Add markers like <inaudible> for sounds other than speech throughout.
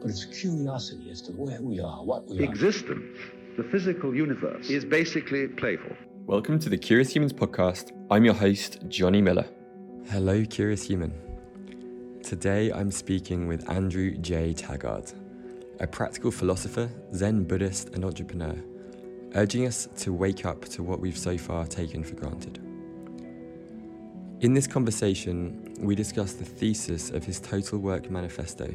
but it's curiosity as to where we are, what we are. Existence, the physical universe, is basically playful. Welcome to the Curious Humans podcast. I'm your host, Johnny Miller. Hello, Curious Human. Today I'm speaking with Andrew J. Taggart, a practical philosopher, Zen Buddhist, and entrepreneur, urging us to wake up to what we've so far taken for granted. In this conversation, we discuss the thesis of his Total Work Manifesto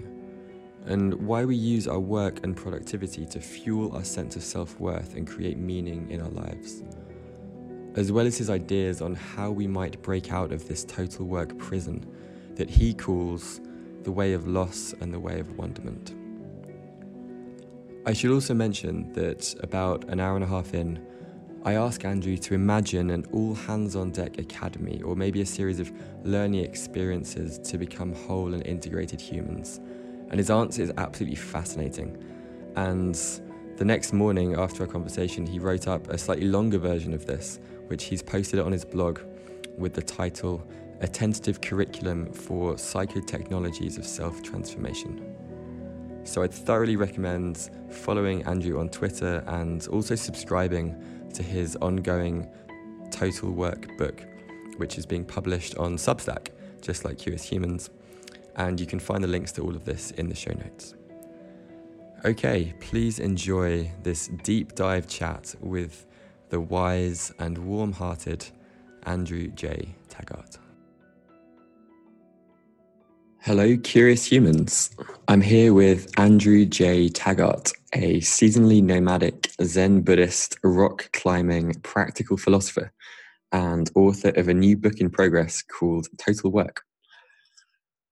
and why we use our work and productivity to fuel our sense of self worth and create meaning in our lives, as well as his ideas on how we might break out of this total work prison that he calls the way of loss and the way of wonderment. I should also mention that about an hour and a half in, I ask Andrew to imagine an all hands on deck academy or maybe a series of learning experiences to become whole and integrated humans. And his answer is absolutely fascinating. And the next morning, after our conversation, he wrote up a slightly longer version of this, which he's posted on his blog with the title A Tentative Curriculum for Psychotechnologies of Self Transformation. So I'd thoroughly recommend following Andrew on Twitter and also subscribing to his ongoing Total Work book, which is being published on Substack, just like Curious Humans. And you can find the links to all of this in the show notes. Okay, please enjoy this deep dive chat with the wise and warm hearted Andrew J. Taggart. Hello, curious humans. I'm here with Andrew J. Taggart, a seasonally nomadic Zen Buddhist rock climbing practical philosopher and author of a new book in progress called Total Work.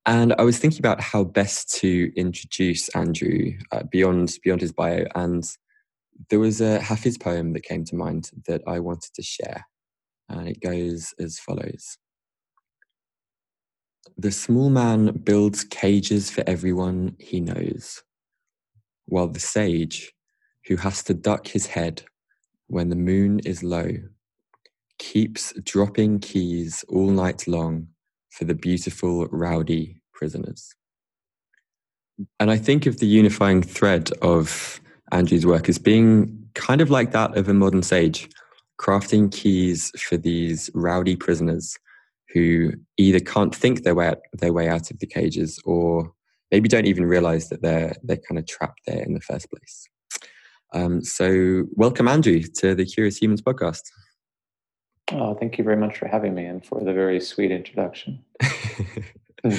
And I was thinking about how best to introduce Andrew uh, beyond beyond his bio, and there was a Hafiz poem that came to mind that I wanted to share, and it goes as follows. The small man builds cages for everyone he knows, while the sage, who has to duck his head when the moon is low, keeps dropping keys all night long for the beautiful, rowdy prisoners. And I think of the unifying thread of Andrew's work as being kind of like that of a modern sage, crafting keys for these rowdy prisoners who either can't think their way out, their way out of the cages or maybe don't even realize that they're they're kind of trapped there in the first place. Um, so, welcome, Andrew, to the Curious Humans podcast. Oh, thank you very much for having me and for the very sweet introduction. <laughs>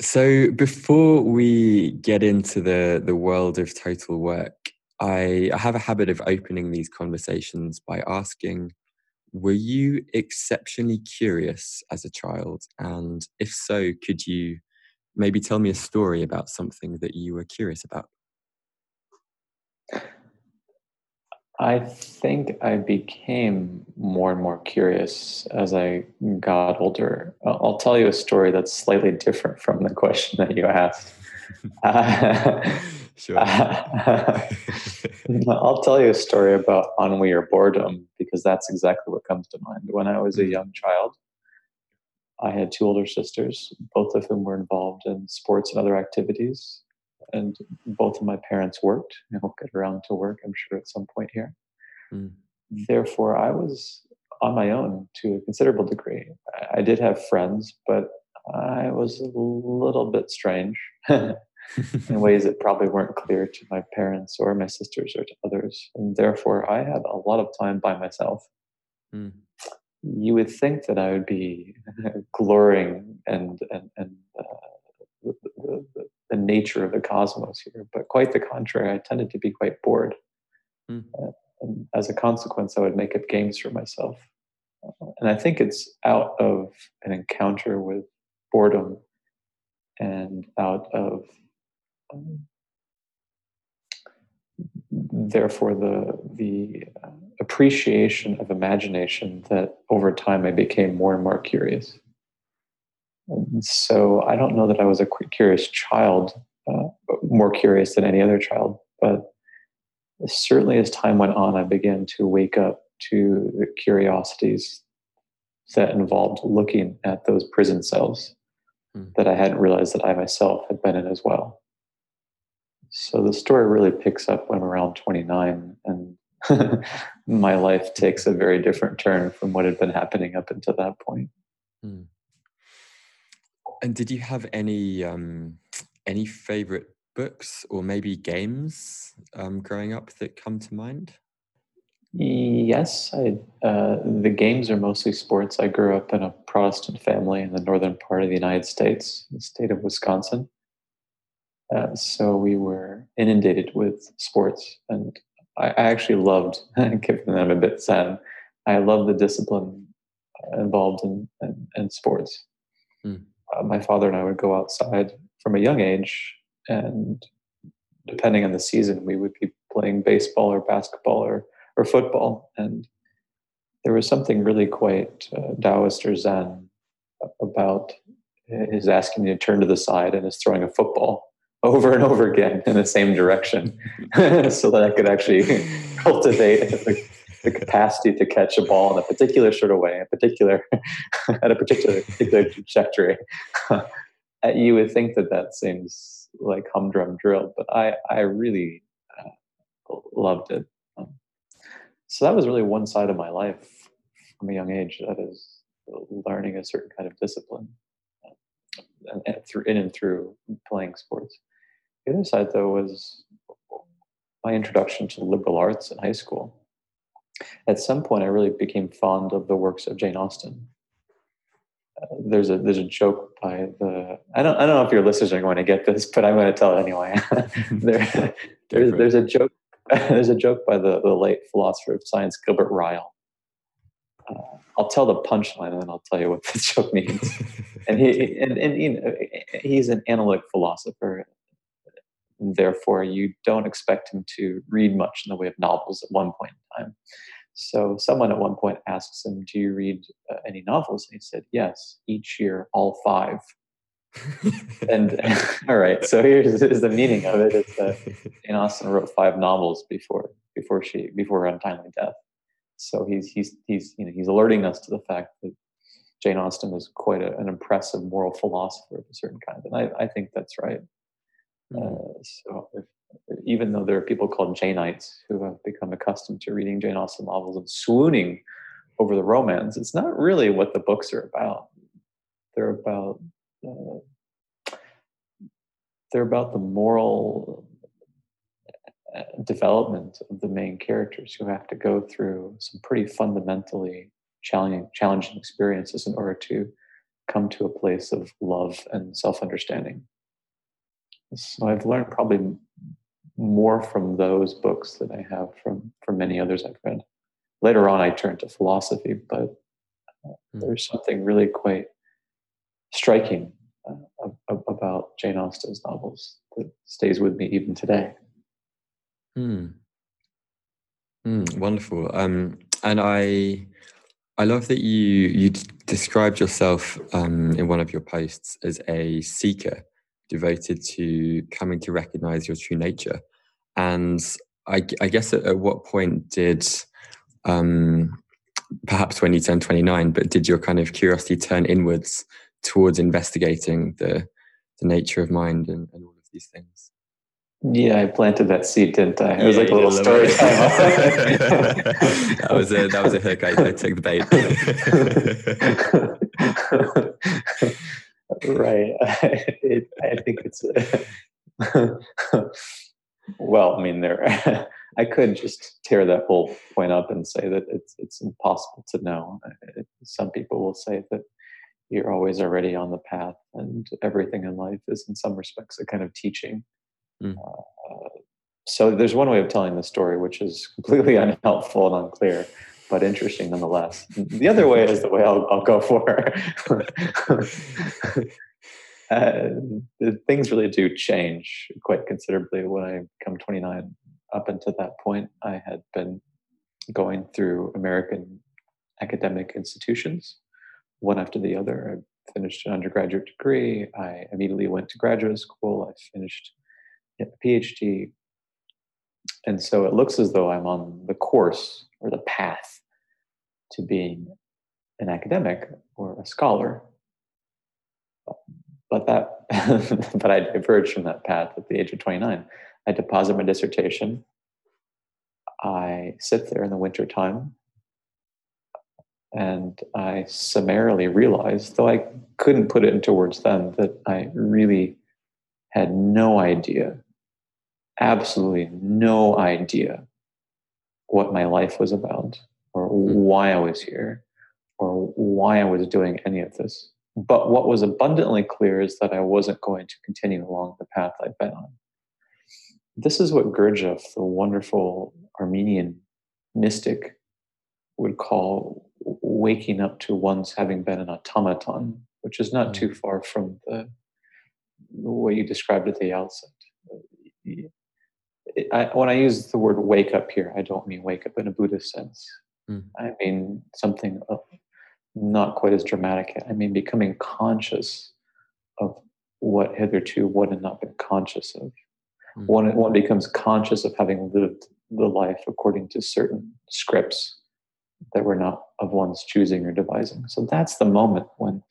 so, before we get into the the world of total work, I, I have a habit of opening these conversations by asking were you exceptionally curious as a child? And if so, could you maybe tell me a story about something that you were curious about? I think I became more and more curious as I got older. I'll tell you a story that's slightly different from the question that you asked. <laughs> Sure. <laughs> I'll tell you a story about ennui or boredom because that's exactly what comes to mind. When I was a mm. young child, I had two older sisters, both of whom were involved in sports and other activities. And both of my parents worked. And we'll get around to work, I'm sure, at some point here. Mm. Therefore, I was on my own to a considerable degree. I did have friends, but I was a little bit strange. <laughs> in ways that probably weren't clear to my parents or my sisters or to others. And therefore, I had a lot of time by myself. Mm. You would think that I would be <laughs> glorying and, and, and uh, the, the, the, nature of the cosmos here, but quite the contrary. I tended to be quite bored. Mm. Uh, and as a consequence, I would make up games for myself. Uh, and I think it's out of an encounter with boredom and out of therefore the the uh, appreciation of imagination that over time I became more and more curious. And so I don't know that I was a curious child, uh, more curious than any other child, but certainly as time went on, I began to wake up to the curiosities that involved looking at those prison cells mm. that I hadn't realized that I myself had been in as well. So the story really picks up when I'm around 29, and <laughs> my life takes a very different turn from what had been happening up until that point. Mm. And did you have any um, any favorite books or maybe games um, growing up that come to mind? Yes, I, uh, the games are mostly sports. I grew up in a Protestant family in the northern part of the United States, the state of Wisconsin. Uh, so we were inundated with sports, and I, I actually loved, <laughs> given that I'm a bit sad, I love the discipline involved in, in, in sports. Mm. Uh, my father and I would go outside from a young age, and depending on the season, we would be playing baseball or basketball or, or football. And there was something really quite uh, Taoist or Zen about his asking me to turn to the side and his throwing a football <laughs> over and over again in the same direction <laughs> so that I could actually <laughs> cultivate the, capacity to catch a ball in a particular sort of way, a particular <laughs> at a particular particular trajectory. <laughs> you would think that that seems like humdrum drill, but I I really uh, loved it. Um, so that was really one side of my life from a young age. That is learning a certain kind of discipline, uh, and, and through in and through playing sports. The other side, though, was my introduction to liberal arts in high school. At some point, I really became fond of the works of Jane Austen. Uh, there's a there's a joke by the I don't I don't know if your listeners are going to get this, but I'm going to tell it anyway. <laughs> there, <laughs> there's, there's a joke <laughs> there's a joke by the, the late philosopher of science Gilbert Ryle. Uh, I'll tell the punchline and then I'll tell you what the joke means. and he and, and you know, he's an analytic philosopher therefore you don't expect him to read much in the way of novels at one point in time. So someone at one point asks him, "Do you read uh, any novels?" And he said, "Yes, each year, all five. and <laughs> <laughs> all right, so here's, here's, the meaning of it: is that Jane Austen wrote five novels before before she before her untimely death. So he's he's he's you know he's alerting us to the fact that Jane Austen was quite a, an impressive moral philosopher of a certain kind, and I, I think that's right. Uh, so if, even though there are people called Janeites who have become accustomed to reading Jane Austen novels and swooning over the romance, it's not really what the books are about. They're about uh, they're about the moral uh, development of the main characters who have to go through some pretty fundamentally challenging challenging experiences in order to come to a place of love and self-understanding so I've learned probably more from those books than I have from from many others I've read. Later on, I turned to philosophy, but uh, mm. there's something really quite striking uh, about Jane Austen's novels that stays with me even today. Hmm. Mm, wonderful. Um, and I, I love that you you described yourself um, in one of your posts as a seeker devoted to coming to recognize your true nature. And I, I guess at, at, what point did, um, perhaps when you turned 29, but did your kind of curiosity turn inwards towards investigating the, the nature of mind and, and all of these things? Yeah, I planted that seed, didn't I? It yeah, was like a little story time. <laughs> that was a that was a hook. I, I took the bait. <laughs> right. <laughs> it, I think it's. Well, I mean, there. <laughs> I could just tear that whole point up and say that it's it's impossible to know. Some people will say that you're always already on the path, and everything in life is, in some respects, a kind of teaching. Mm. Uh, so there's one way of telling the story, which is completely <laughs> unhelpful and unclear but interesting nonetheless. The other way is the way I'll, I'll go for. <laughs> <laughs> uh, things really do change quite considerably when I become 29. Up until that point, I had been going through American academic institutions, one after the other. I finished an undergraduate degree. I immediately went to graduate school. I finished a PhD. And so it looks as though I'm on the course or the path to being an academic or a scholar. <laughs> But that, but I diverged from that path at the age of 29. I deposit my dissertation. I sit there in the winter time and I summarily realized, though I couldn't put it into words then, that I really had no idea, absolutely no idea what my life was about or hmm. why I was here or why I was doing any of this. But what was abundantly clear is that I wasn't going to continue along the path I'd been on. This is what Gurdjieff, the wonderful Armenian mystic, would call waking up to one's having been an automaton, which is not too far from the, the way you described at the outset. I, when I use the word wake up here, I don't mean wake up in a Buddhist sense. Mm. I mean something not quite as dramatic. I mean becoming conscious of what hitherto one had not been conscious of. Mm. One, one becomes conscious of having lived the life according to certain scripts that were not of one's choosing or devising. So that's the moment when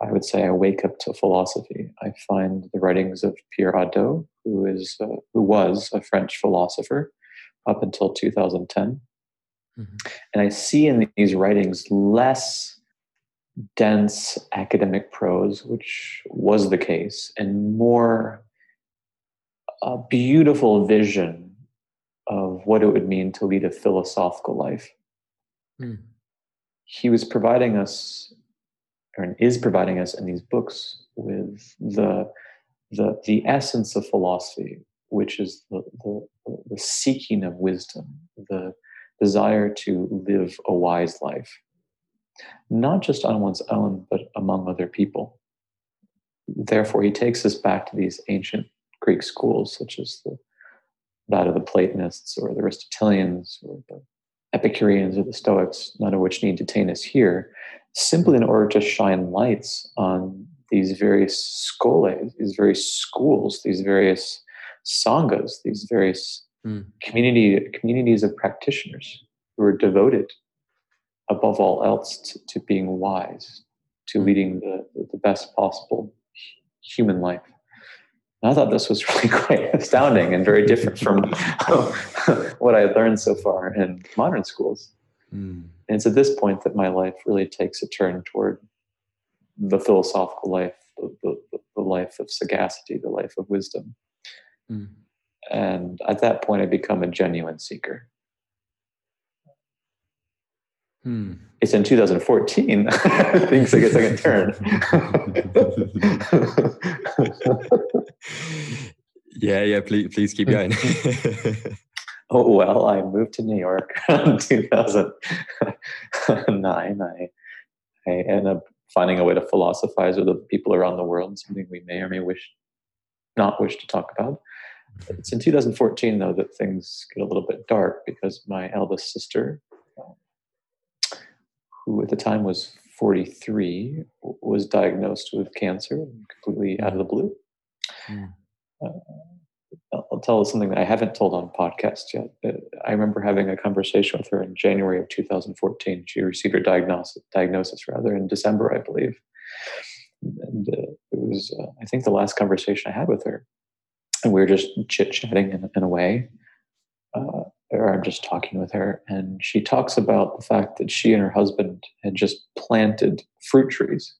I would say I wake up to philosophy. I find the writings of Pierre Hadot, who is uh, who was a French philosopher up until 2010, mm-hmm. and I see in these writings less dense academic prose, which was the case, and more a beautiful vision of what it would mean to lead a philosophical life. Mm. He was providing us, or is providing us in these books with the the the essence of philosophy, which is the, the, the seeking of wisdom, the desire to live a wise life, not just on one's own, but among other people. Therefore, he takes us back to these ancient Greek schools, such as the, that of the Platonists or the Aristotelians or the Epicureans or the Stoics, none of which need detain us here, simply in order to shine lights on these various scholae, these various schools, these various sanghas, these various mm. community communities of practitioners who are devoted, above all else, to, to being wise, to hmm. leading the, the best possible human life. And I thought this was <laughs> really quite astounding and very different from <laughs> what I had learned so far in modern schools. Mm. And it's at this point that my life really takes a turn toward the philosophical life, the, the, the life of sagacity, the life of wisdom. Mm. And at that point, I become a genuine seeker. Hmm. It's in 2014 <laughs> things take a second turn. <laughs> yeah, yeah. Please, please keep going. <laughs> oh well, I moved to New York in 2009. I I ended up finding a way to philosophize with the people around the world, something we may or may wish not wish to talk about. It's in 2014 though that things get a little bit dark because my eldest sister who at the time was 43, was diagnosed with cancer completely out of the blue. Mm. Uh, I'll tell something that I haven't told on podcast yet. I remember having a conversation with her in January of 2014. She received her diagnosis, diagnosis rather in December, I believe. And uh, it was, uh, I think, the last conversation I had with her. And we were just chit chatting in, in, a way. Uh, or I'm just talking with her, and she talks about the fact that she and her husband had just planted fruit trees.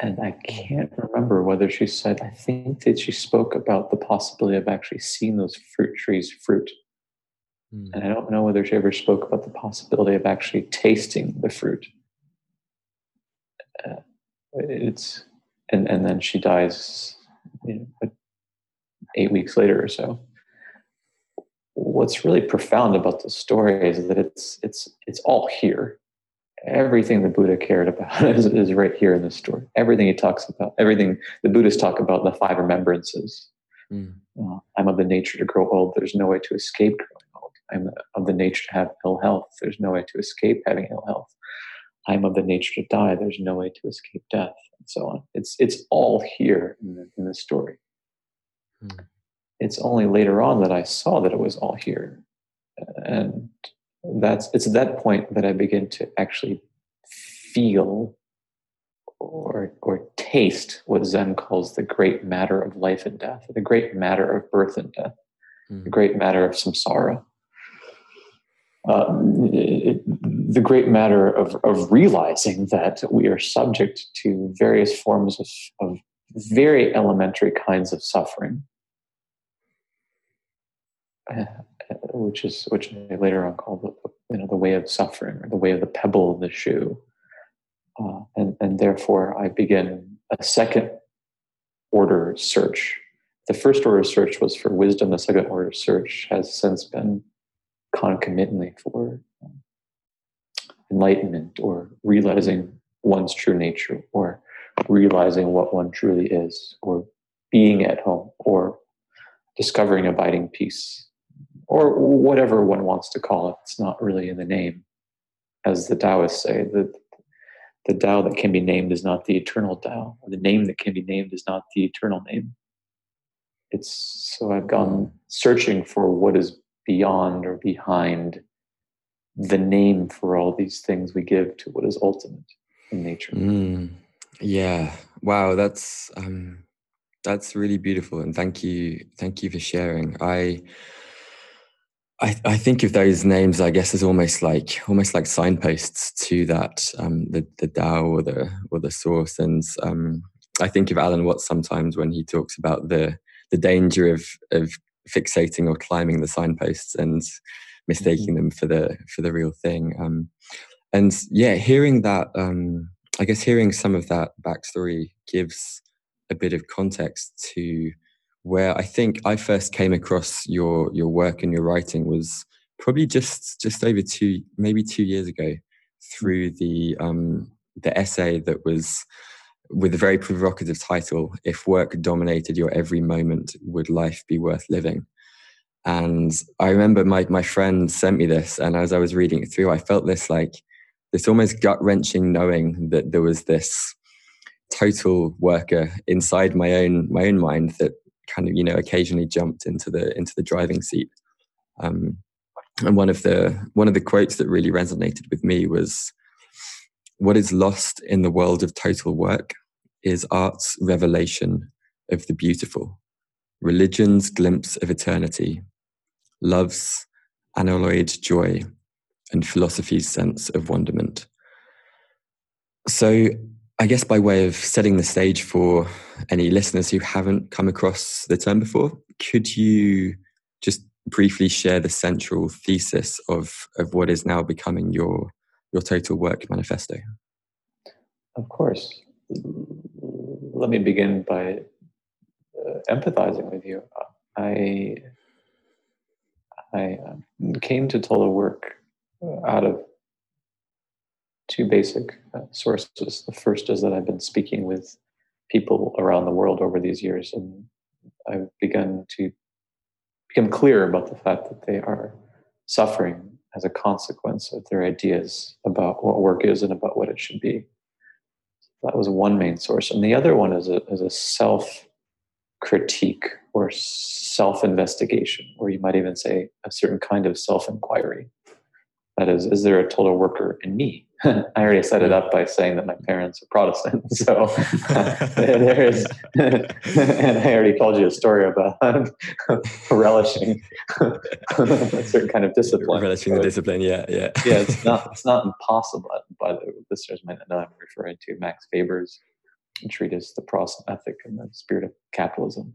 And I can't remember whether she said, I think that she spoke about the possibility of actually seeing those fruit trees fruit. Mm. And I don't know whether she ever spoke about the possibility of actually tasting the fruit. Uh, it's and and then she dies you know, eight weeks later or so. What's really profound about the story is that it's it's it's all here. Everything the buddha cared about <laughs> is, is right here in this story. Everything he talks about everything the buddhists talk about the five remembrances. Mm. uh, i'm of the nature to grow old. There's no way to escape growing old. I'm of the nature to have ill health. There's no way to escape having ill health. I'm of the nature to die. There's no way to escape death and so on. It's it's all here in the, in the story mm it's only later on that I saw that it was all here. And that's it's at that point that I begin to actually feel or or taste what Zen calls the great matter of life and death, the great matter of birth and death, mm. the great matter of samsara. Uh, it, the great matter of, of realizing that we are subject to various forms of, of very elementary kinds of suffering, uh, which is which I later on called the, you know the way of suffering or the way of the pebble in the shoe, uh, and and therefore I begin a second order search. The first order search was for wisdom. The second order search has since been concomitantly for enlightenment or realizing one's true nature or realizing what one truly is or being at home or discovering abiding peace or whatever one wants to call it. It's not really in the name. As the Taoists say, that the Tao that can be named is not the eternal Tao, the name that can be named is not the eternal name. It's so I've gone searching for what is beyond or behind the name for all these things we give to what is ultimate in nature. Mm, yeah. Wow. That's um, that's really beautiful, and thank you, thank you for sharing. I. I, I think of those names, I guess, as almost like almost like signposts to that um, the the Tao or the or the source. And um, I think of Alan Watts sometimes when he talks about the the danger of of fixating or climbing the signposts and mistaking mm-hmm. them for the for the real thing. Um, and yeah, hearing that, um, I guess hearing some of that backstory gives a bit of context to where I think I first came across your your work and your writing was probably just just over two maybe two years ago through the um, the essay that was with a very provocative title if work dominated your every moment would life be worth living? And i remember my, my friend sent me this and as i was reading it through i felt this like this almost gut wrenching knowing that there was this total worker inside my own my own mind that kind of you know occasionally jumped into the into the driving seat. Um, and one of the one of the quotes that really resonated with me was what is lost in the world of total work is art's revelation of the beautiful religion's glimpse of eternity love's unalloyed joy and philosophy's sense of wonderment so I guess by way of setting the stage for any listeners who haven't come across the term before, could you just briefly share the central thesis of, of what is now becoming your your total work manifesto? Of course. Let me begin by uh, empathizing with you. I I came to total work out of two basic uh, sources. The first is that I've been speaking with people around the world over these years, and I've begun to become clear about the fact that they are suffering as a consequence of their ideas about what work is and about what it should be. That was one main source. And the other one is a, is a self critique or self investigation, or you might even say a certain kind of self inquiry. That is, is there a total worker in me? <laughs> I already set it up by saying that my parents are Protestant. <laughs> So <laughs> there is, and I already told you a story about relishing a certain kind of discipline. Relishing the discipline, yeah, yeah. yeah, it's not, it's not impossible. By the listeners might know I'm referring to Max Weber's treatise, The Protestant Ethic and the Spirit of Capitalism.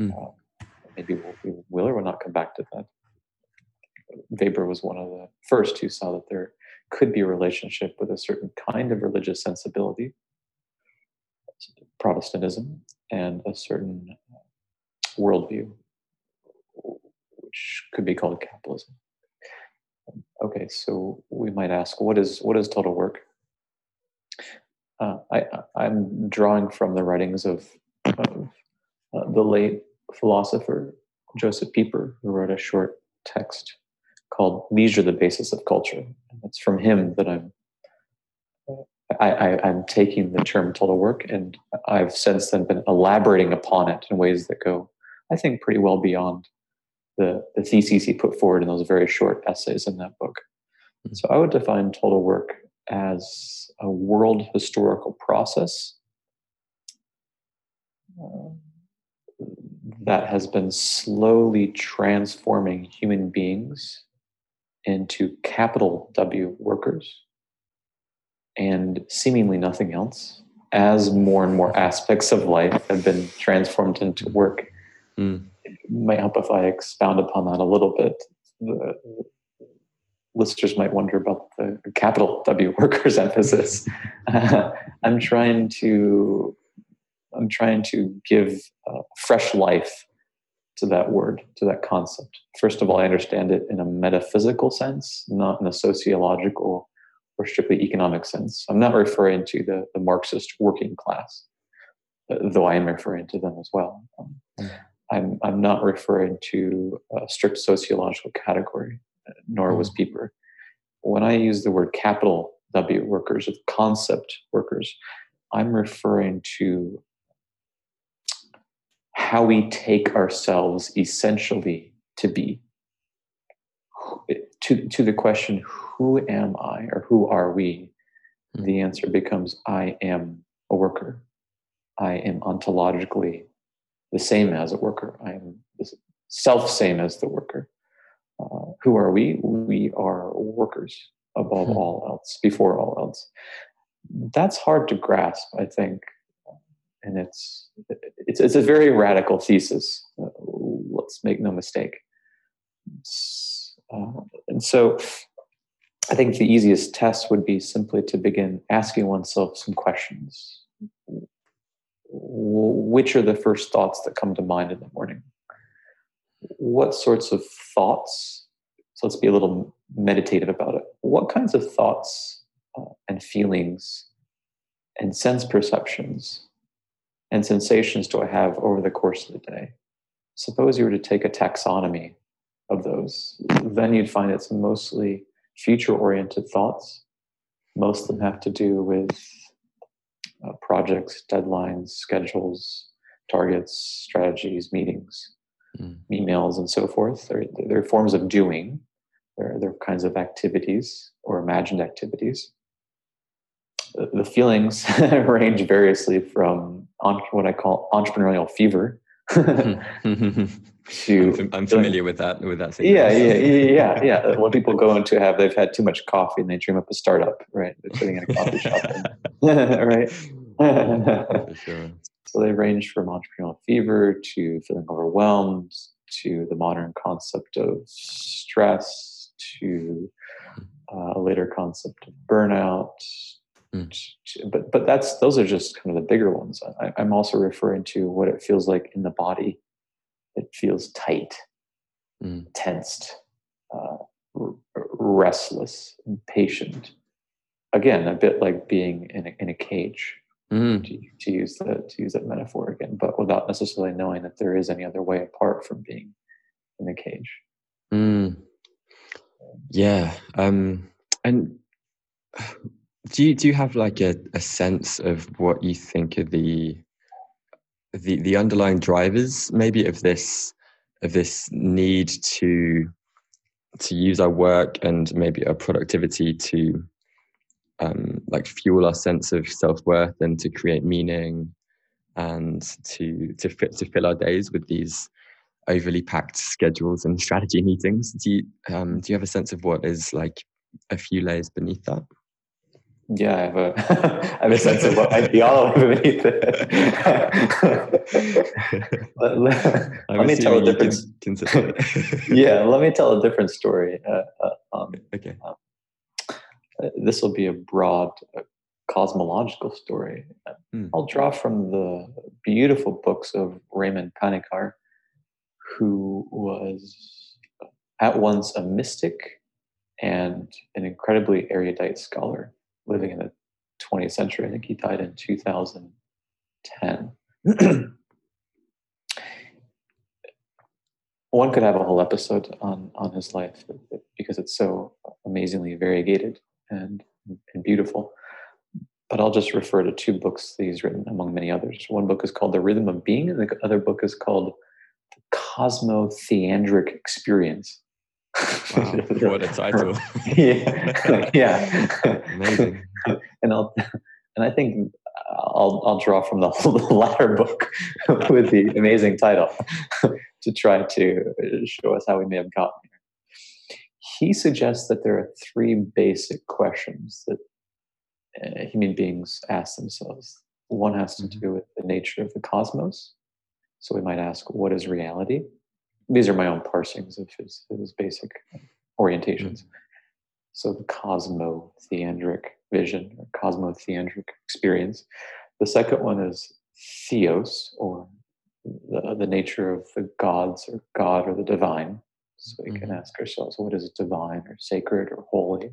Mm. Uh, maybe we'll, we will or will not come back to that. Weber was one of the first who saw that there could be a relationship with a certain kind of religious sensibility, Protestantism, and a certain worldview, which could be called capitalism. Okay, so we might ask, what is what is total work? Uh, I, I'm drawing from the writings of, of uh, the late philosopher Josef Pieper, who wrote a short text called Leisure, the Basis of Culture. And it's from him that I'm I, I, am taking the term total work and I've since then been elaborating upon it in ways that go, I think, pretty well beyond the, the theses he put forward in those very short essays in that book. Mm-hmm. So I would define total work as a world historical process uh, that has been slowly transforming human beings into capital W workers and seemingly nothing else as more and more aspects of life have been transformed into work. Mm. It might help if I expound upon that a little bit. The, listeners might wonder about the capital W workers <laughs> emphasis. Uh, <laughs> I'm trying to I'm trying to give uh, fresh life to that word, to that concept. First of all, I understand it in a metaphysical sense, not in a sociological or strictly economic sense. I'm not referring to the, the Marxist working class, uh, though I am referring to them as well. Um, mm. I'm, I'm not referring to a strict sociological category, nor was mm. Pieper. When I use the word capital W workers, of concept workers, I'm referring to how we take ourselves essentially to be. To, to the question, who am I or who are we? Hmm. The answer becomes, I am a worker. I am ontologically the same as a worker. I am self same as the worker. Uh, who are we? We are workers above hmm. all else, before all else. That's hard to grasp, I think, and it's it's it's a very radical thesis. Uh, let's make no mistake. Uh, and so, I think the easiest test would be simply to begin asking oneself some questions. Which are the first thoughts that come to mind in the morning? What sorts of thoughts? So let's be a little meditative about it. What kinds of thoughts uh, and feelings and sense perceptions and sensations do I have over the course of the day? Suppose you were to take a taxonomy of those, then you'd find it's mostly future oriented thoughts. Most of them have to do with uh, projects, deadlines, schedules, targets, strategies, meetings, mm. emails, and so forth. They're, they're forms of doing, they're, they're kinds of activities or imagined activities the feelings <laughs> range variously from what I call entrepreneurial fever <laughs> to I'm, I'm familiar with that with that thing. Yeah, yeah, yeah, yeah. <laughs> When people go into have they've had too much coffee and they dream up a startup, right? They're sitting in a coffee shop, right? sure. So they range from entrepreneurial fever to feeling overwhelmed to the modern concept of stress to uh, a later concept of burnout Mm. But but that's those are just kind of the bigger ones. I, I'm also referring to what it feels like in the body. It feels tight, mm. tensed, uh, r- restless, impatient. Again, a bit like being in a, in a cage. Mm. To, to, use that to use that metaphor again, but without necessarily knowing that there is any other way apart from being in a cage. Mm. Yeah, um, and do you do you have like a, a sense of what you think are the the the underlying drivers maybe of this of this need to to use our work and maybe our productivity to um, like fuel our sense of self-worth and to create meaning and to to fit to fill our days with these overly packed schedules and strategy meetings? Do you um, do you have a sense of what is like a few layers beneath that yeah, I have a, <laughs> I have a sense of what might be all beneath <laughs> it. let, let, let me tell a different. <laughs> yeah, let me tell a different story. Uh, uh, um, okay. Uh, this will be a broad uh, cosmological story. Hmm. I'll draw from the beautiful books of Raymond Panikkar, who was at once a mystic and an incredibly erudite scholar living in the 20th century. I think he died in 2010. <clears throat> One could have a whole episode on on his life because it's so amazingly variegated and and beautiful. But I'll just refer to two books that he's written, among many others. One book is called The Rhythm of Being, and the other book is called The Cosmotheandric Experience. Wow, <laughs> what a title! <laughs> yeah, <laughs> yeah, amazing. And I'll, and I think I'll, I'll draw from the latter book with the amazing title to try to show us how we may have gotten here. He suggests that there are three basic questions that uh, human beings ask themselves. One has to mm-hmm. do with the nature of the cosmos. So we might ask, what is reality? These are my own parsings of his, his basic orientations. Mm-hmm. So the cosmotheandric vision or cosmotheandric experience. The second one is theos, or the, the nature of the gods or God or the divine. So we mm-hmm. can ask ourselves, what is divine or sacred or holy?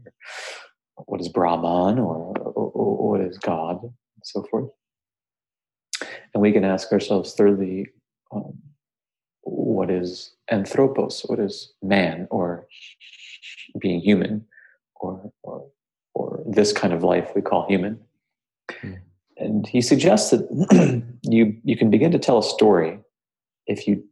Or what is Brahman or, or, or what is God, and so forth. And we can ask ourselves, thirdly, um, what is anthropos? What is man or being human or, or, or this kind of life we call human? Mm. And he suggests that <clears throat> you, you can begin to tell a story if you,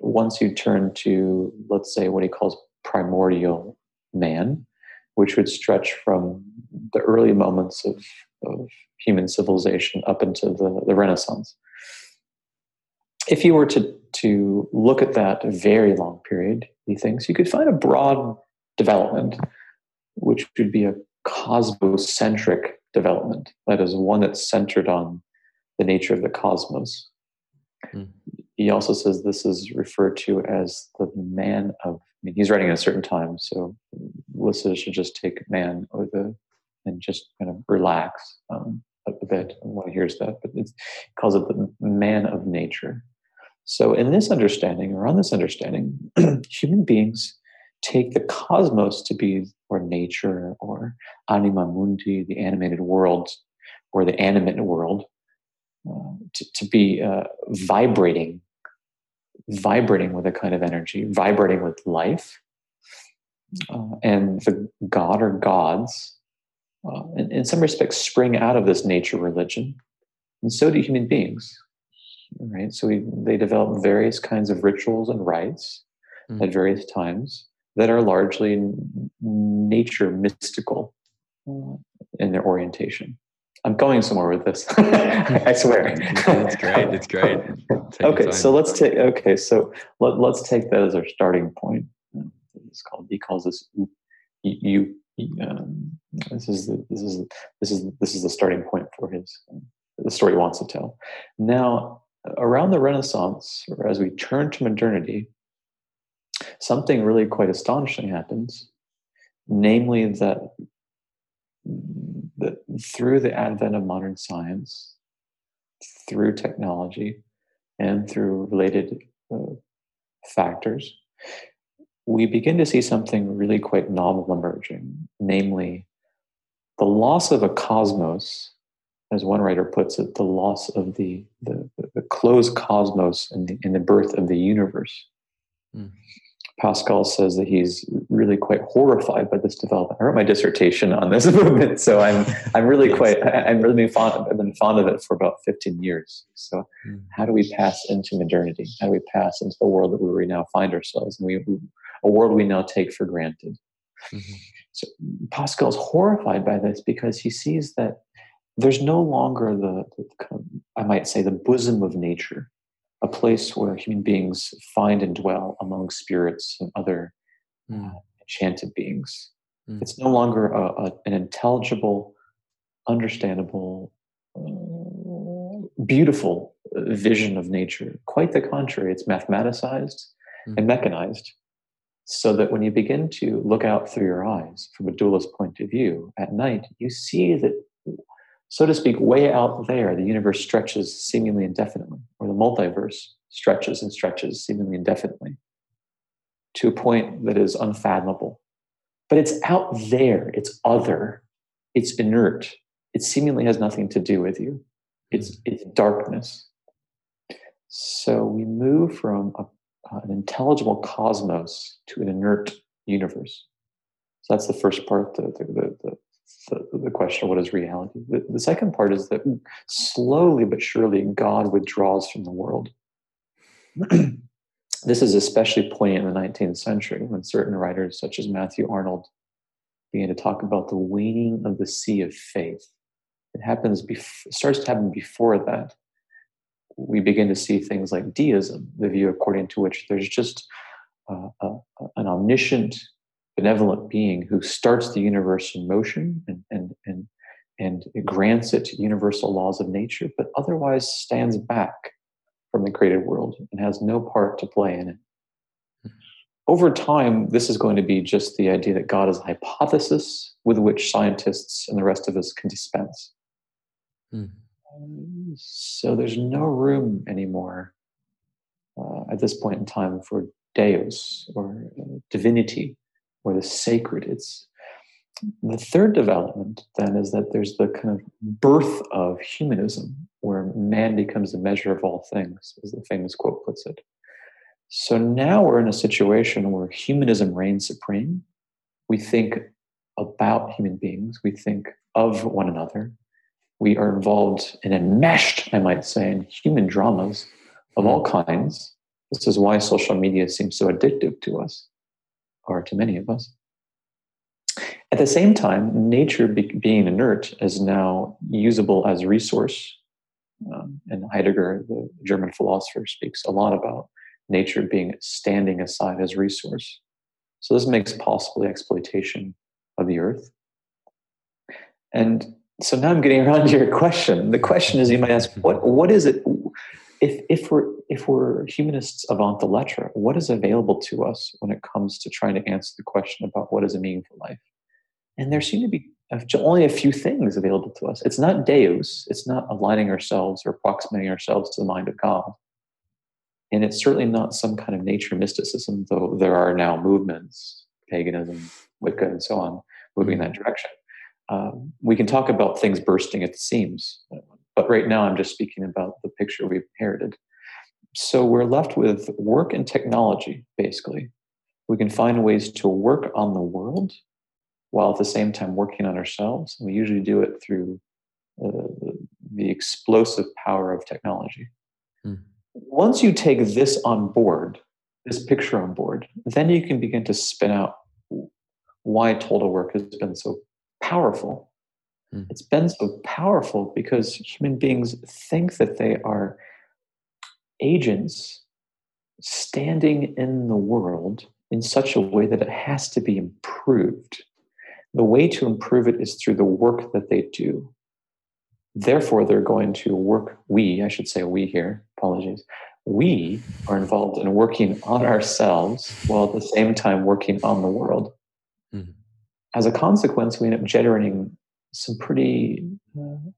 once you turn to, let's say, what he calls primordial man, which would stretch from the early moments of, of human civilization up into the, the Renaissance. If you were to, to look at that very long period, he thinks, you could find a broad development, which would be a cosmocentric development. That is, one that's centered on the nature of the cosmos. Mm. He also says this is referred to as the man of I mean, he's writing at a certain time, so listeners should just take man or the and just kind of relax um, a, bit when he hears that. But he calls it the man of nature. So, in this understanding, or on this understanding, <clears throat> human beings take the cosmos to be, or nature, or anima mundi, the animated world, or the animate world, uh, to, to be uh, vibrating vibrating with a kind of energy, vibrating with life. Uh, and the god or gods, uh, in, in, some respects, spring out of this nature religion. And so do human beings. Right? So we, they develop various kinds of rituals and rites mm. at various times that are largely nature mystical uh, in their orientation. I'm going somewhere with this. <laughs> I swear. <laughs> it's great. It's great. Take okay, so let's take. Okay, so let, let's take that as our starting point. It's called. He calls this. You. Um, this is the, this is this is this is the starting point for his the story he wants to tell. Now, around the Renaissance, or as we turn to modernity, something really quite astonishing happens, namely that that through the advent of modern science, through technology, and through related uh, factors, we begin to see something really quite novel emerging, namely the loss of a cosmos, as one writer puts it, the loss of the, the, the closed cosmos and the, in the birth of the universe. Mm. Pascal says that he's really quite horrified by this development. I wrote my dissertation on this <laughs> movement, so I'm I'm really quite I'm really fond of, I've been fond of it for about 15 years. So, mm. how do we pass into modernity? How do we pass into the world that we now find ourselves, and we a world we now take for granted? Mm-hmm. So Pascal's horrified by this because he sees that there's no longer the, the I might say the bosom of nature a place where human beings find and dwell among spirits and other mm. uh, enchanted beings. Mm. It's no longer a, a, an intelligible, understandable, uh, beautiful uh, vision of nature. Quite the contrary, it's mathematicized mm. and mechanized. So that when you begin to look out through your eyes from a dualist point of view at night, you see that so to speak, way out there, the universe stretches seemingly indefinitely, or the multiverse stretches and stretches seemingly indefinitely to a point that is unfathomable. But it's out there, it's other, it's inert, it seemingly has nothing to do with you. It's, hmm. it's darkness. So we move from a, an intelligible cosmos to an inert universe. So that's the first part, the, the, the, the, the question of what is reality? The, the second part is that slowly but surely God withdraws from the world. <clears throat> this is especially poignant in the 19th century when certain writers, such as Matthew Arnold, began to talk about the waning of the sea of faith. It happens. Bef- it starts to happen before that. We begin to see things like deism, the view according to which there's just uh, a, an omniscient, benevolent being who starts the universe in motion and and and and grants it universal laws of nature, but otherwise stands back from the created world and has no part to play in it. Over time, this is going to be just the idea that God is a hypothesis with which scientists and the rest of us can dispense. Mm. So there's no room anymore uh, at this point in time for Deus or uh, divinity or the sacred. It's the third development then is that there's the kind of birth of humanism, where man becomes the measure of all things, as the famous quote puts it. So now we're in a situation where humanism reigns supreme. We think about human beings, we think of one another. We are involved and enmeshed, I might say, in human dramas of all kinds. This is why social media seems so addictive to us, or to many of us. At the same time, nature be- being inert is now usable as resource. Um, and Heidegger, the German philosopher, speaks a lot about nature being standing aside as resource. So this makes possible the exploitation of the earth. And so now I'm getting around to your question. The question is, you might ask, what what is it? If if we're if we're humanists avant the lettre, what is available to us when it comes to trying to answer the question about what is a meaningful life? And there seem to be only a few things available to us. It's not Deus, it's not aligning ourselves or approximating ourselves to the mind of God. And it's certainly not some kind of nature mysticism, though there are now movements, paganism, Wicca, and so on, moving in that direction. Um, we can talk about things bursting at the seams, but right now I'm just speaking about the picture we've inherited. So we're left with work and technology, basically. We can find ways to work on the world while at the same time working on ourselves. And we usually do it through uh, the explosive power of technology. Mm. Once you take this on board, this picture on board, then you can begin to spin out why total work has been so powerful. Mm. It's been so powerful because human beings think that they are agents standing in the world in such a way that it has to be improved. The way to improve it is through the work that they do. Therefore, they're going to work, we, I should say we here, apologies, we are involved in working on ourselves while at the same time working on the world. Mm-hmm. As a consequence, we end up generating some pretty uh,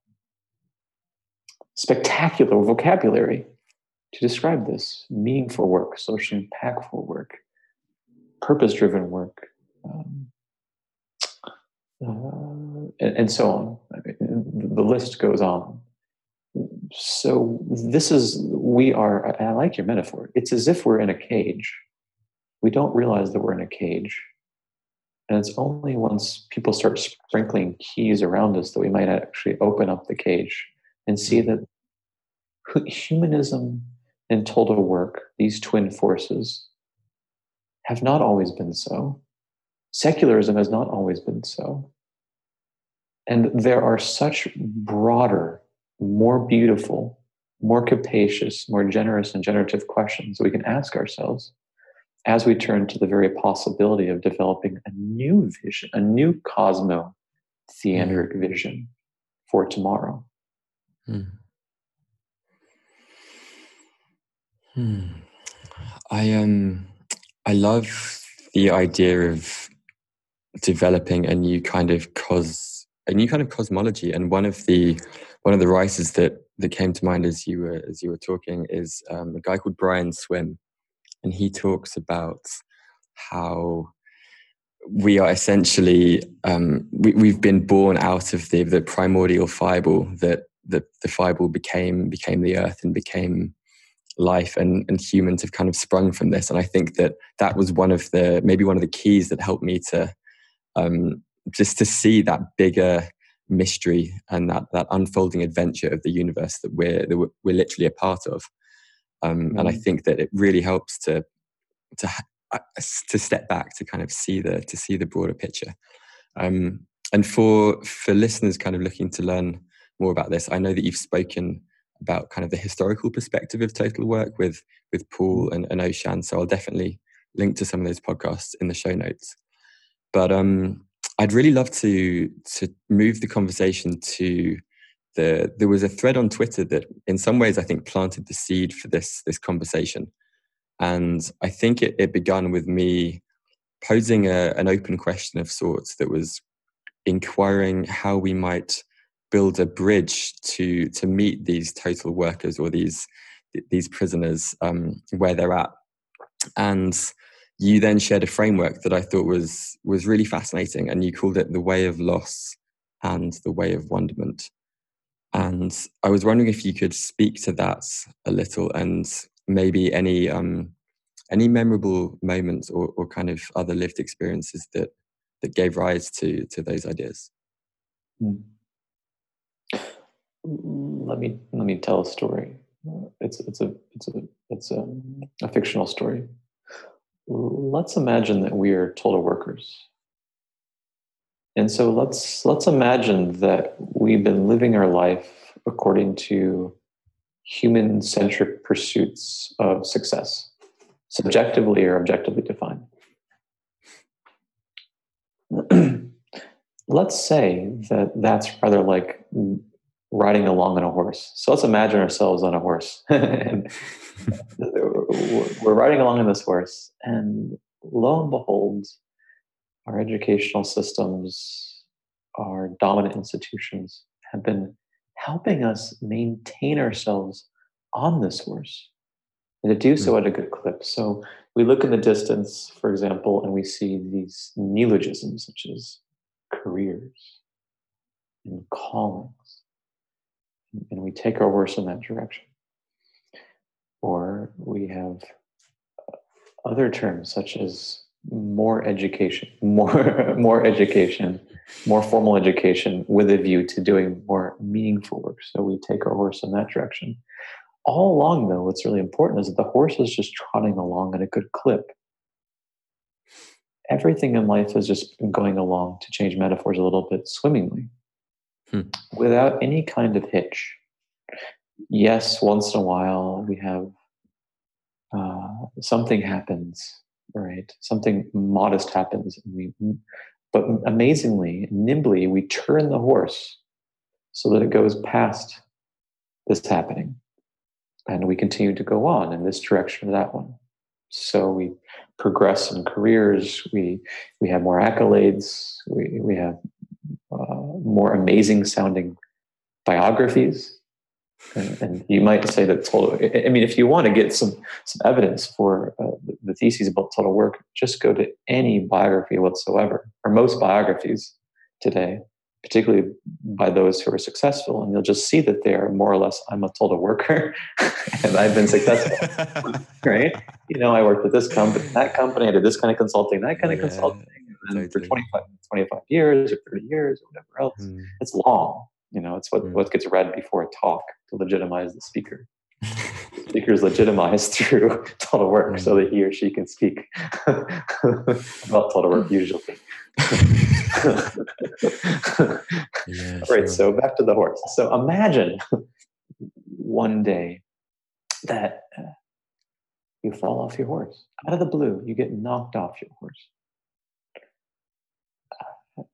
spectacular vocabulary to describe this meaningful work, socially impactful work, purpose driven work, um, uh, and, and, so on. I mean, the list goes on. So this is we are. I like your metaphor. It's as if we're in a cage. We don't realize that we're in a cage, and it's only once people start sprinkling keys around us that we might actually open up the cage and see mm. that humanism and total work, these twin forces, have not always been so. Secularism has not always been so. And there are such broader, more beautiful, more capacious, more generous and generative questions we can ask ourselves as we turn to the very possibility of developing a new vision, a new cosmo theandric vision for tomorrow. Hmm. Hmm. I um I love the idea of developing a new kind of cos a new kind of cosmology and one of the one of the writers that that came to mind as you were as you were talking is um, a guy called Brian Swimme and he talks about how we are essentially um, we, we've been born out of the the primordial fibre that that the fibre became became the earth and became life and, and humans have kind of sprung from this. And I think that that was one of the, maybe one of the keys that helped me to um, just to see that bigger mystery and that, that unfolding adventure of the universe that we're, that we're literally a part of. Um, mm-hmm. And I mm. think that it really helps to, to, uh, to step back to kind of see the, to see the broader picture. Um, and for, for listeners kind of looking to learn more about this. I know that you've spoken about kind of the historical perspective of total work with with Paul and, and Oshan. So I'll definitely link to some of those podcasts in the show notes. But um, I'd really love to to move the conversation to the there was a thread on Twitter that in some ways I think planted the seed for this this conversation. And I think it, it began with me posing a, an open question of sorts that was inquiring how we might build a bridge to to meet these total workers or these these prisoners um, where they're at. And you then shared a framework that I thought was was really fascinating, and you called it the way of loss and the way of wonderment. And I was wondering if you could speak to that a little, and maybe any um, any memorable moments or, or kind of other lived experiences that that gave rise to to those ideas. Hmm. Let me let me tell a story. It's it's a it's a it's a, a fictional story. Let's imagine that we are total workers. And so let's let's imagine that we've been living our life according to human centric pursuits of success, subjectively or objectively defined. <clears throat> let's say that that's rather like riding along on a horse. So let's imagine ourselves on a horse. <laughs> and we're riding along on this horse, and lo and behold, our educational systems, our dominant institutions have been helping us maintain ourselves on this horse and to do so hmm. at a good clip. So we look in the distance, for example, and we see these neologisms such as careers and callings and we take our horse in that direction. Or we have other terms such as more education, more <laughs> more education, more formal education with a view to doing more meaningful work. So we take our horse in that direction. All along, though, what's really important is that the horse is just trotting along at a good clip. Everything in life is just going along, to change metaphors a little bit, swimmingly hmm. without any kind of hitch. Yes, once in a while we have uh, something happens, right? Something modest happens, we, but amazingly, nimbly, we turn the horse so that it goes past this happening, and we continue to go on in this direction or that one. So we progress in careers. We we have more accolades. We we have uh, more amazing sounding biographies. And, and, you might say that total. I mean, if you want to get some some evidence for uh, the, the theses about total work, just go to any biography whatsoever, or most biographies today, particularly by those who are successful, and you'll just see that they are more or less, "I'm a total worker, <laughs> and I've been successful." <laughs> right? You know, I worked with this company, that company, I did this kind of consulting, that kind of yeah. consulting and totally. for 25, 25 years or 30 years or whatever else. Mm. It's long. You know, it's what, mm. what gets read before a talk to legitimize the speaker. <laughs> the speaker is legitimized <laughs> through total work mm. so that he or she can speak <laughs> about total work usually. yeah, All right, sure. so back to the horse. So imagine one day that uh, you fall off your horse out of the blue, you get knocked off your horse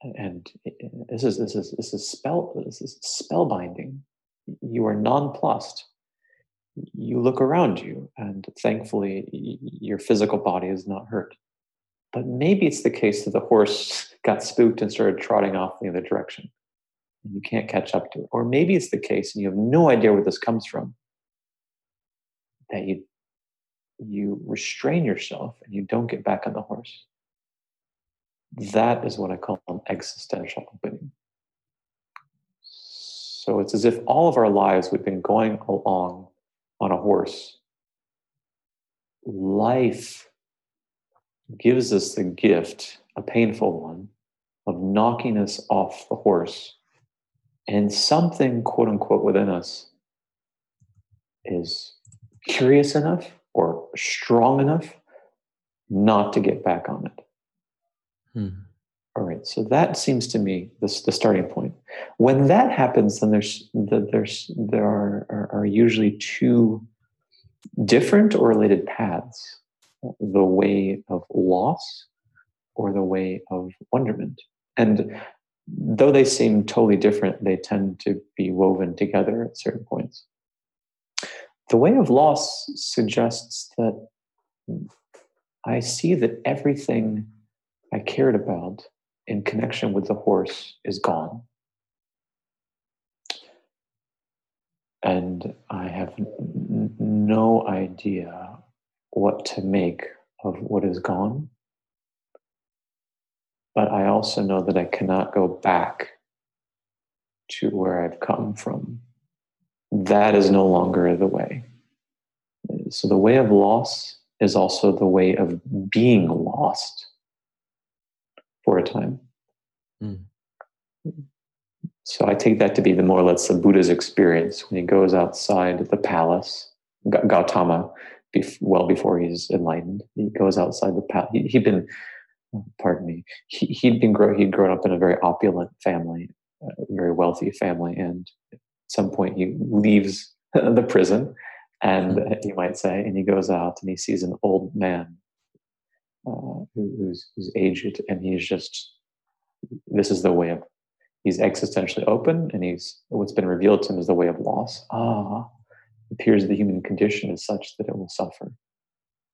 and eh, this is this is this is spell this is spellbinding. You are nonplussed. You look around you, and thankfully, your physical body is not hurt. But maybe it's the case that the horse <laughs> got spooked and started trotting off in the other direction, and you can't catch up to it. Or maybe it's the case, and you have no idea where this comes from, that you you restrain yourself and you don't get back on the horse that is what I call an existential opening. So it's as if all of our lives we've been going along on a horse. Life gives us the gift, a painful one, of knocking us off the horse. And something, quote unquote, within us is curious enough or strong enough not to get back on it. Hmm. All right, so that seems to me the, the starting point. When that happens, then there's the, there's there are, are, are usually two different or related paths: the way of loss or the way of wonderment. And though they seem totally different, they tend to be woven together at certain points. The way of loss suggests that I see that everything I cared about in connection with the horse is gone. And I have n- no idea what to make of what is gone. But I also know that I cannot go back to where I've come from. That is no longer the way. So the way of loss is also the way of being lost for a time. Mm. So I take that to be the more or less the Buddha's experience when he goes outside the palace, Gautama, well before he's enlightened. He goes outside the palace. He, had been, pardon me, he, had been grow, he'd grown up in a very opulent family, a very wealthy family, and at some point he leaves <laughs> the prison and you might say, and he goes out and he sees an old man uh, who's, who's aged, and he's just this is the way of he's existentially open, and he's what's been revealed to him is the way of loss. Ah, it appears the human condition is such that it will suffer.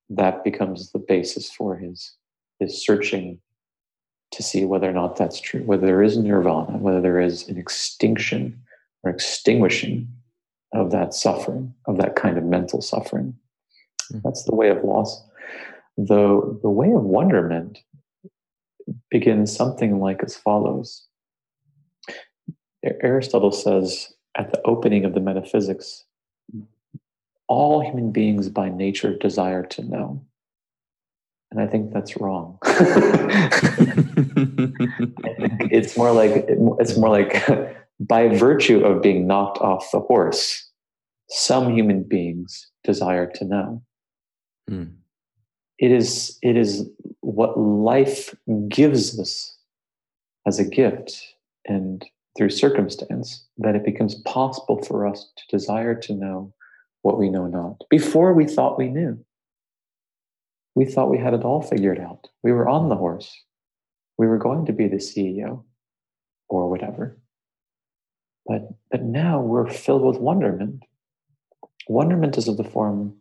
That becomes the basis for his his searching to see whether or not that's true, whether there is nirvana, whether there is an extinction or extinguishing of that suffering, of that kind of mental suffering. Mm-hmm. That's the way of loss. The, the way of wonderment begins something like as follows Aristotle says at the opening of the metaphysics, all human beings by nature desire to know. And I think that's wrong. <laughs> it's more like it's more like <laughs> by virtue of being knocked off the horse, some human beings desire to know. Mm. It is it is what life gives us as a gift and through circumstance that it becomes possible for us to desire to know what we know not. Before we thought we knew. We thought we had it all figured out. We were on the horse. We were going to be the CEO or whatever. But, but now we're filled with wonderment. Wonderment is of the form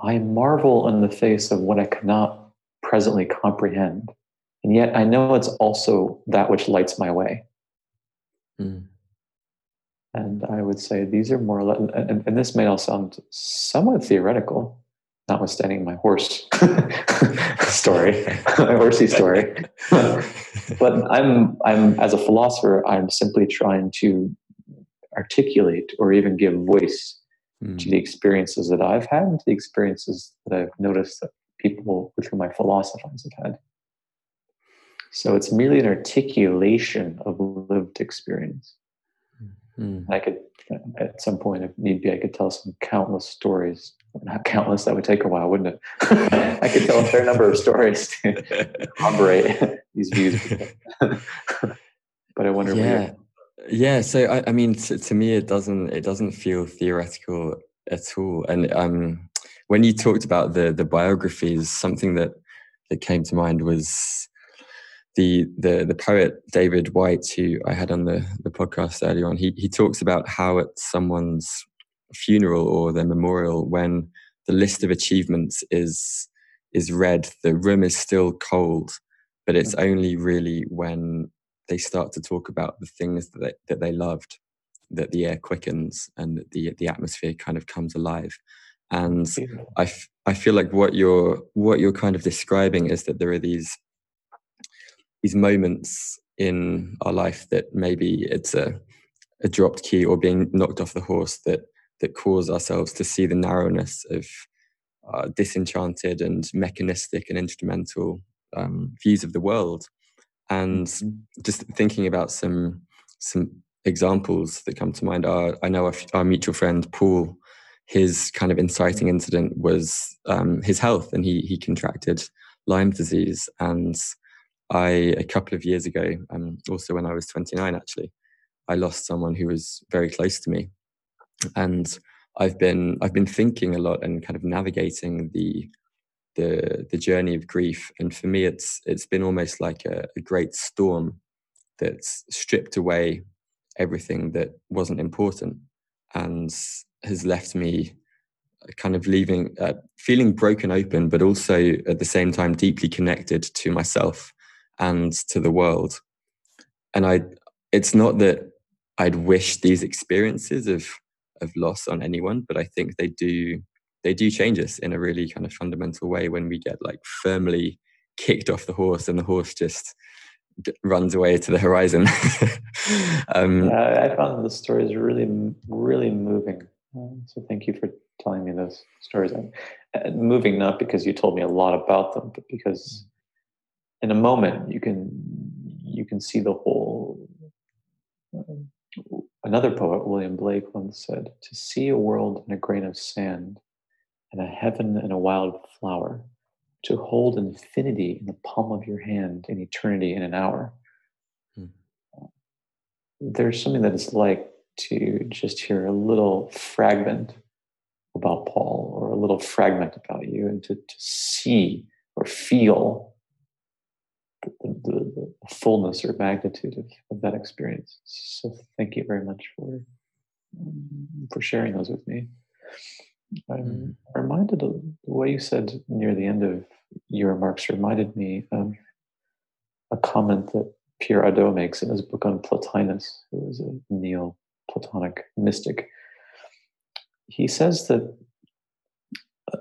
I marvel in the face of what I cannot presently comprehend. And yet I know it's also that which lights my way. Mm. And I would say these are more, and, and this may all sound somewhat theoretical, notwithstanding my horse <laughs> story, my horsey story. <laughs> but I'm, I'm, as a philosopher, I'm simply trying to articulate or even give voice mm. to the experiences that I've had and to the experiences that I've noticed that people with whom I philosophize have had. So it's merely an articulation of lived experience. Mm. I could, at some point, if need be, I could tell some countless stories. Not countless, that would take a while, wouldn't it? <laughs> I could tell a fair number of stories to <laughs> corroborate <laughs> these views. but I wonder yeah. Yeah, so I, I mean, to, to, me, it doesn't it doesn't feel theoretical at all. And um, when you talked about the the biographies, something that that came to mind was the the the poet David Whyte, who I had on the the podcast earlier on. He he talks about how at someone's funeral or their memorial, when the list of achievements is is read, the room is still cold, but it's mm. only really when they start to talk about the things that they, that they loved that the air quickens and the the atmosphere kind of comes alive. And I, f- I feel like what you're what you're kind of describing is that there are these these moments in our life that maybe it's a a dropped key or being knocked off the horse that that cause ourselves to see the narrowness of uh, disenchanted and mechanistic and instrumental um, views of the world and mm-hmm. just thinking about some some examples that come to mind are I know our, our mutual friend Paul. His kind of inciting incident was um, his health, and he he contracted Lyme disease, and I a couple of years ago, um, also when I was 29, actually, I lost someone who was very close to me, and I've been I've been thinking a lot and kind of navigating the the the journey of grief. And for me, it's it's been almost like a, a great storm that's stripped away everything that wasn't important and has left me kind of leaving uh, feeling broken open but also at the same time deeply connected to myself and to the world and i it's not that i'd wish these experiences of of loss on anyone but i think they do they do change us in a really kind of fundamental way when we get like firmly kicked off the horse and the horse just runs away to the horizon. <laughs> um, I found the stories really, really moving. Um, so thank you for telling me those stories. And moving not because you told me a lot about them, but because in a moment you can you can see the whole. Um, another poet, William Blake, once said, "To see a world in a grain of sand, and a heaven and a wild flower." to hold infinity in the palm of your hand and eternity in an hour. Hmm. There's something that it's like to just hear a little fragment about Paul or a little fragment about you and to, to see or feel the, the, the fullness or magnitude of, of, that experience. So thank you very much for um, for sharing those with me. I'm mm. reminded of the way you said near the end of your remarks reminded me of a comment that Pierre Hadot makes in his book on Plotinus, who was a Neo-Platonic mystic. He says that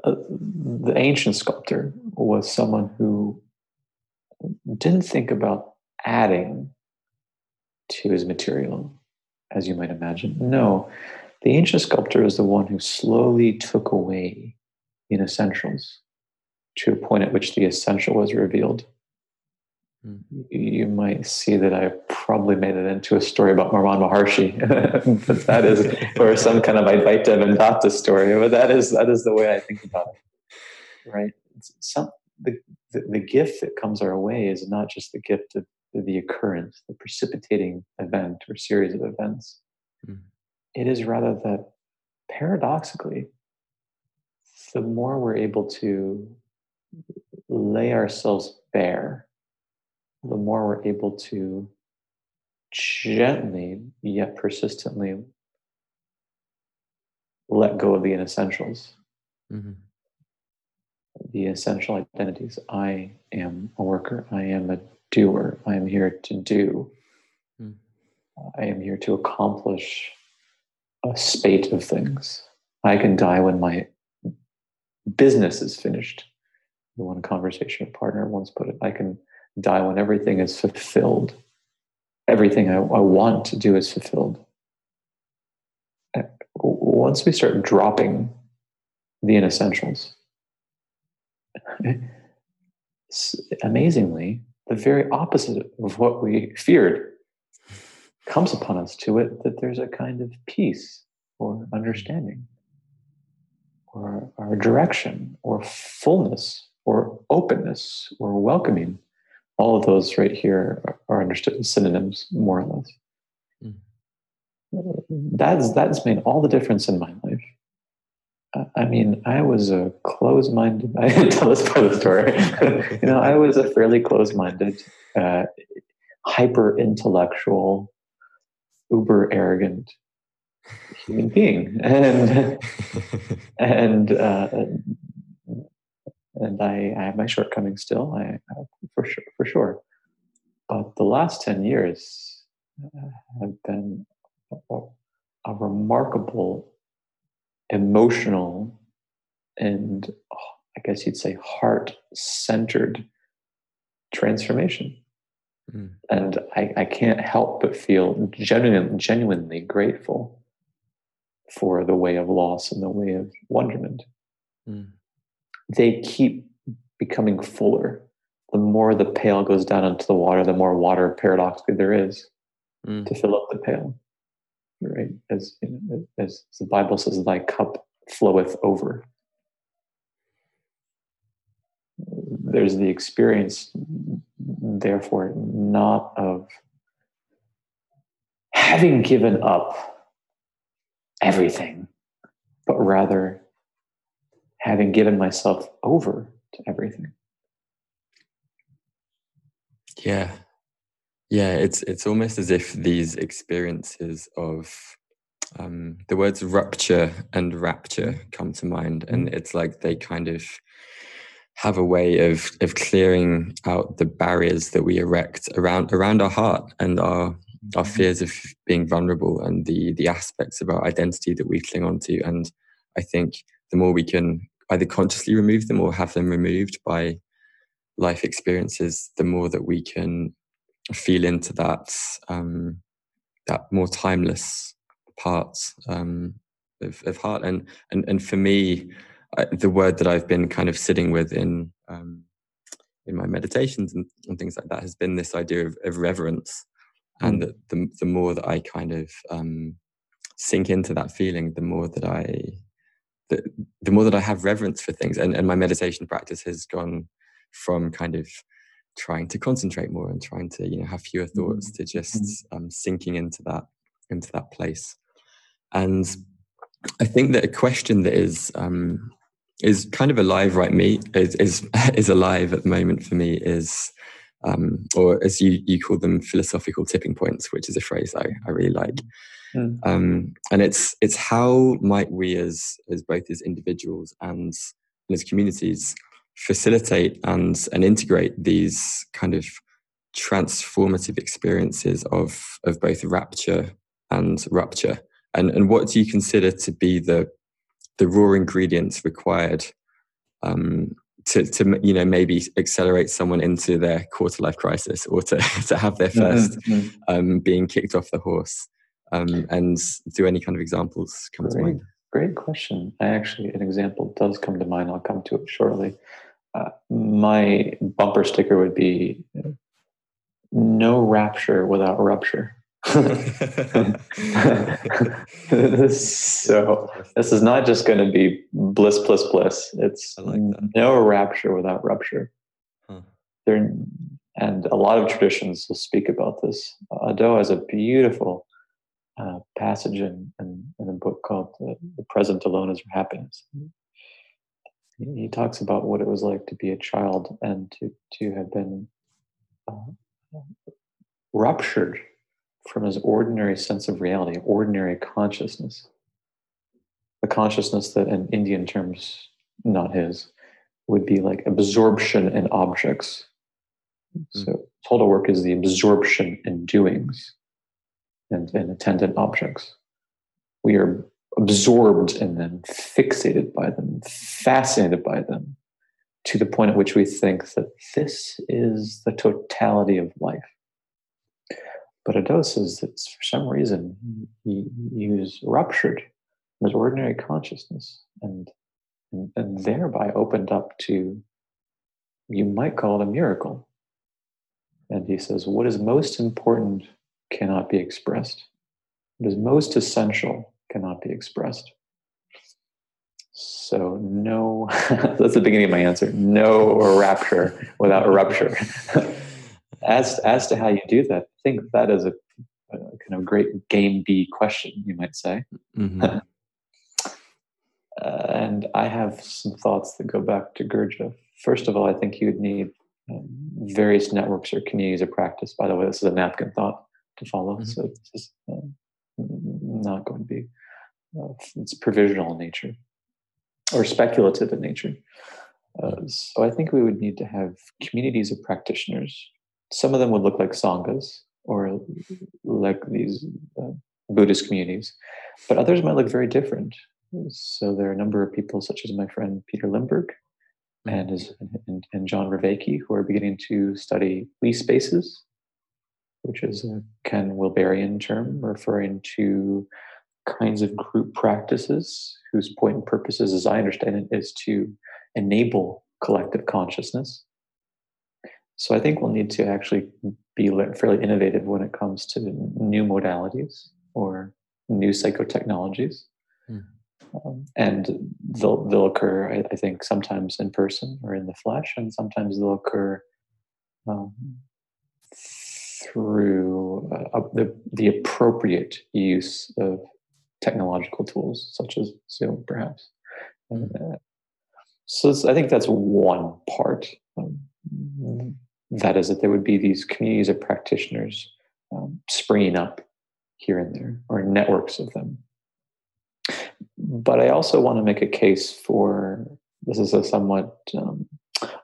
uh, the ancient sculptor was someone who didn't think about adding to his material, as you might imagine. No, the ancient sculptor is the one who slowly took away in essentials to a point at which the essential was revealed. Mm. You might see that I probably made it into a story about Ramana Maharshi, <laughs> but that is, or some kind of Advaita Vedanta story. But that is that is the way I think about it, right? Some the, the, the gift that comes our way is not just the gift of the occurrence, the precipitating event or series of events. Mm it is rather that paradoxically, the more we're able to lay ourselves bare, the more we're able to gently yet persistently let go of the inessentials. Mm-hmm. The essential identities. I am a worker. I am a doer. I am here to do. Mm. I am here to accomplish a spate of things. I can die when my business is finished. The one conversation partner once put it I can die when everything is fulfilled. Everything I, I want to do is fulfilled. Uh, once we start dropping the inessentials, <laughs> amazingly, the very opposite of what we feared comes upon us to it that there's a kind of peace or understanding or, or direction or fullness or openness or welcoming all of those right here are understood as synonyms more or less mm. that's that's made all the difference in my life I mean, I was a close-minded. <laughs> I didn't tell this part of the story. <laughs> you know, I was a fairly close-minded, uh, hyper-intellectual, uber arrogant human being, and <laughs> and uh, and I, I have my shortcomings still, I, for sure, for sure. But the last ten years uh, have been a, a remarkable emotional and oh, I guess you'd say heart centered transformation. Mm. And I, I can't help but feel genuine, genuinely grateful for the way of loss and the way of wonderment. Mm. They keep becoming fuller. The more the pail goes down into the water, the more water paradoxically there is mm. to fill up the pail. Right? As, you know, as the Bible says, thy cup floweth over. There's the experience therefore not of having given up everything, but rather having given myself over to everything. Yeah. Yeah, it's it's almost as if these experiences of um, the words rupture and rapture come to mind, and it's like they kind of have a way of of clearing out the barriers that we erect around around our heart and our our mm-hmm. fears of being vulnerable and the the aspects of our identity that we cling on to. And I think the more we can either consciously remove them or have them removed by life experiences, the more that we can feel into that um, that more timeless part um, of, of heart. And and and for me, I, the word that I've been kind of sitting with in um, in my meditations and, and, things like that has been this idea of, of reverence, and that the the more that I kind of um, sink into that feeling, the more that I the, the more that I have reverence for things, and, and my meditation practice has gone from kind of trying to concentrate more and trying to you know have fewer thoughts mm-hmm. to just mm-hmm. um, sinking into that into that place and i think that a question that is um, is kind of alive right me is is, <laughs> is alive at the moment for me is um, or as you you call them philosophical tipping points which is a phrase i, I really like mm. um, and it's it's how might we as as both as individuals and as communities facilitate and and integrate these kind of transformative experiences of of both rapture and rupture and and what do you consider to be the the raw ingredients required um, to to you know maybe accelerate someone into their quarter life crisis or to <laughs> to have their 1st mm-hmm. um, being kicked off the horse? Um, and do any kind of examples come great, to mind? Great question. I actually an example does come to mind. I'll come to it shortly. Uh, my bumper sticker would be no rapture without rupture. <laughs> so this is not just going to be bliss, bliss, bliss. It's like no rapture without rupture. Huh. There, and a lot of traditions will speak about this. Hadot has a beautiful uh, passage in, in, in, a book called "The Present Alone Is Happiness." he talks about what it was like to be a child and to to have been uh, ruptured from his ordinary sense of reality, ordinary consciousness, a consciousness that, in Indian terms, not his, would be like absorption in objects. Mm. So, total work is the absorption in doings and, and attendant objects. We are absorbed in them, fixated by them, fascinated by them, to the point at which we think that this is the totality of life. But Hadot says that for some reason he, he was ruptured from his ordinary consciousness and, and, and thereby opened up to, you might call it a miracle. And he says, What is most important cannot be expressed. What is most essential cannot be expressed. So no, <laughs> that's the beginning of my answer. No rapture without a rupture. <laughs> as as to how you do that, I think that is a, a kind of great game B question, you might say. Mm-hmm. <laughs> uh, and I have some thoughts that go back to Gurdjieff. First of all, I think you would need um, various networks or communities of practice. By the way, this is a napkin thought to follow, mm-hmm. so this is uh, not going to be uh, it's provisional in nature or speculative in nature. Uh, so I think we would need to have communities of practitioners. Some of them would look like sanghas or like these uh, Buddhist communities, but others might look very different. So there are a number of people, such as my friend Peter Limberg and, his, and, and John Vervaeke, who are beginning to study we spaces, which is a Ken Wilberian term referring to kinds of group practices whose point and purposes, as I understand it, is to enable collective consciousness. So I think we'll need to actually be fairly innovative when it comes to new modalities or new psychotechnologies. Mm. Um, and they'll, they'll occur, I, I, think, sometimes in person or in the flesh, and sometimes they'll occur um, through uh, the, the appropriate use of technological tools such as Zoom, perhaps. And, uh, so I think that's one part. Um, that is that there would be these communities of practitioners um, springing up here and there, or networks of them. But I also want to make a case for this is a somewhat um,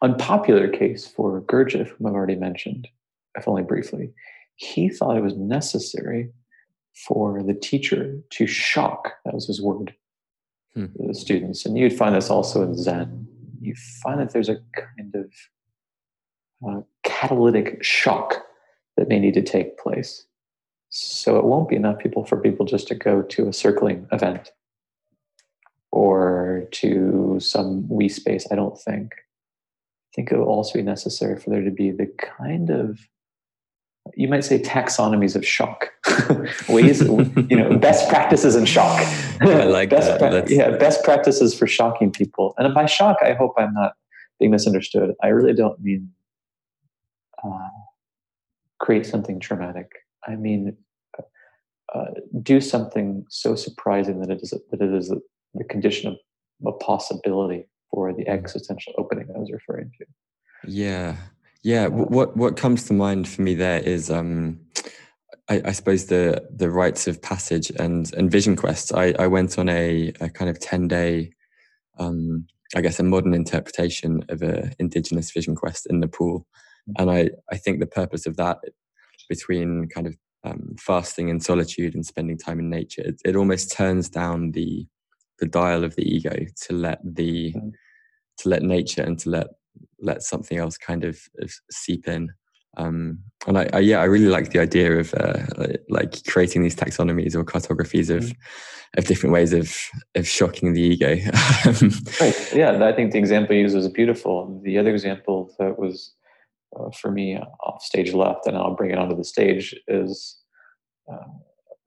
unpopular case for Gurdjieff, whom I've already mentioned, if only briefly. He thought it was necessary for the teacher to shock, that was his word, hmm. the students. And you'd find this also in Zen. You find that there's a kind of uh, catalytic shock that may need to take place. So it won't be enough people for people just to go to a circling event or to some we space, I don't think. I think it will also be necessary for there to be the kind of you might say taxonomies of shock. <laughs> Ways you know best practices in shock. I like best that. pra- yeah best practices for shocking people. And by shock i hope i'm not being misunderstood. I really don't mean uh, create something traumatic i mean uh, do something so surprising that it is that it is the condition of a possibility for the mm. existential opening I was referring to. Yeah, yeah. What what comes to mind for me there is, um, I, I, suppose the the rites of passage and and vision quests. I I went on a, a kind of ten day, um, I guess a modern interpretation of a indigenous vision quest in Nepal. And I I think the purpose of that between kind of um, fasting and solitude and spending time in nature, it, it almost turns down the the dial of the ego to let the mm. to let nature and to let let something else kind of, of seep in um, and I, I, yeah i really like the idea of uh, like creating these taxonomies or cartographies of mm. of different ways of of shocking the ego <laughs> right yeah i think the example you used was beautiful the other example that was uh, for me off stage left and i'll bring it onto the stage is uh,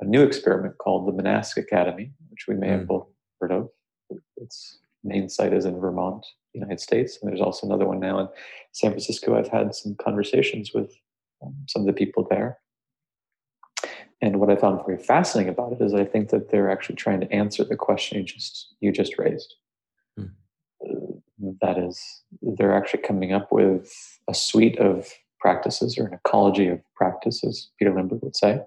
a new experiment called the monastic academy which we may mm. have both heard of. Its main site is in Vermont, United States, and there's also another one now in San Francisco. I've had some conversations with um, some of the people there. And what I found very fascinating about it is I think that they're actually trying to answer the question you just you just raised. Hmm. Uh, that is, they're actually coming up with a suite of practices or an ecology of practices, Peter Limberg would say,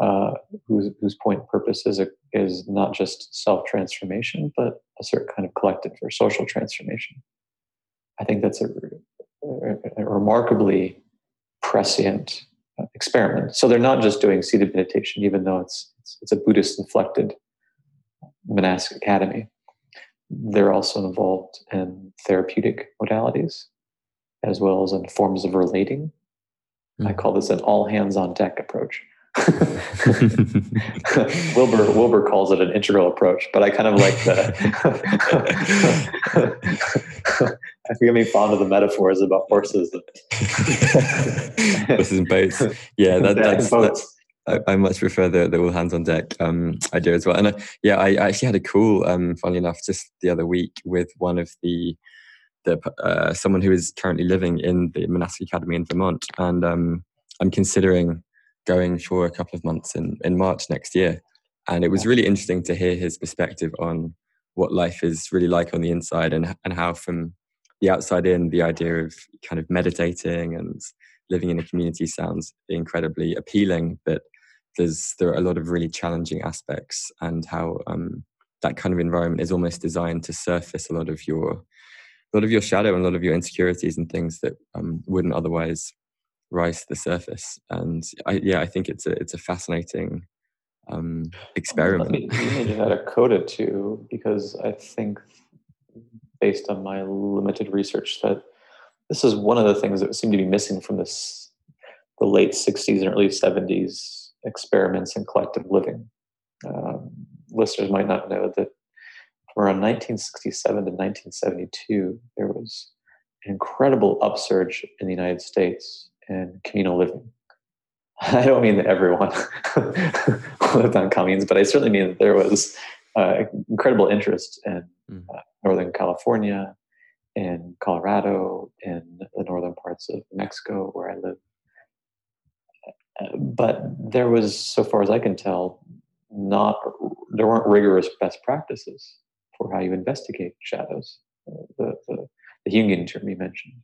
uh, whose, whose point purpose is, a, is not just self transformation, but a certain kind of collective or social transformation. I think that's a, a, a remarkably prescient experiment. So they're not just doing seated meditation, even though it's, it's, it's a Buddhist inflected monastic academy. They're also involved in therapeutic modalities as well as in forms of relating. Mm. I call this an all hands on deck approach. <laughs> Wilbur Wilber calls it an integral approach, but I kind of like the. <laughs> I think I'm being fond of the metaphors about horses. <laughs> horses and boats. Yeah, that, that's, that's I, I, much prefer the, the all hands on deck um, idea as well. And uh, yeah, I, I, actually had a call, um, funnily enough, just the other week with one of the the uh, someone who is currently living in the monastic academy in Vermont, and um, I'm considering going for a couple of months in, in March next year. And it was really interesting to hear his perspective on what life is really like on the inside and, and how, from the outside in, the idea of kind of meditating and living in a community sounds incredibly appealing. But there's there are a lot of really challenging aspects, and how um, that kind of environment is almost designed to surface a lot of your a lot of your shadow and a lot of your insecurities and things that um, wouldn't otherwise rise to the surface. And I, yeah, I think it's a it's a fascinating um, experiment. Let me, let me add a <laughs> coda too, because I think based on my limited research that this is one of the things that seemed to be missing from this the late 60s and early 70s experiments in collective living. Um, listeners might not know that from around 1967 to 1972, there was an incredible upsurge in the United States in communal living. <laughs> I don't mean that everyone <laughs> lived on communes, but I certainly mean that there was uh, incredible interest in hmm. uh, Northern California in Colorado, in the northern parts of Mexico, where I live. But there was, so far as I can tell, not there weren't rigorous best practices for how you investigate shadows. The, the, the Jungian term you mentioned.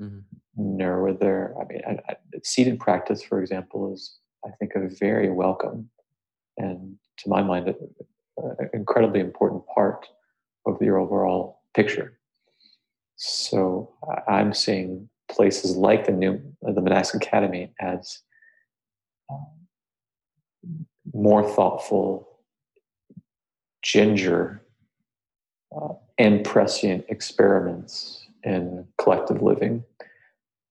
Mm-hmm. Nor were there. I mean, I, I, seated practice, for example, is I think a very welcome and, to my mind, an incredibly important part of your overall picture. So I'm seeing places like the new the monastic academy as more thoughtful, ginger, uh, and prescient experiments in collective living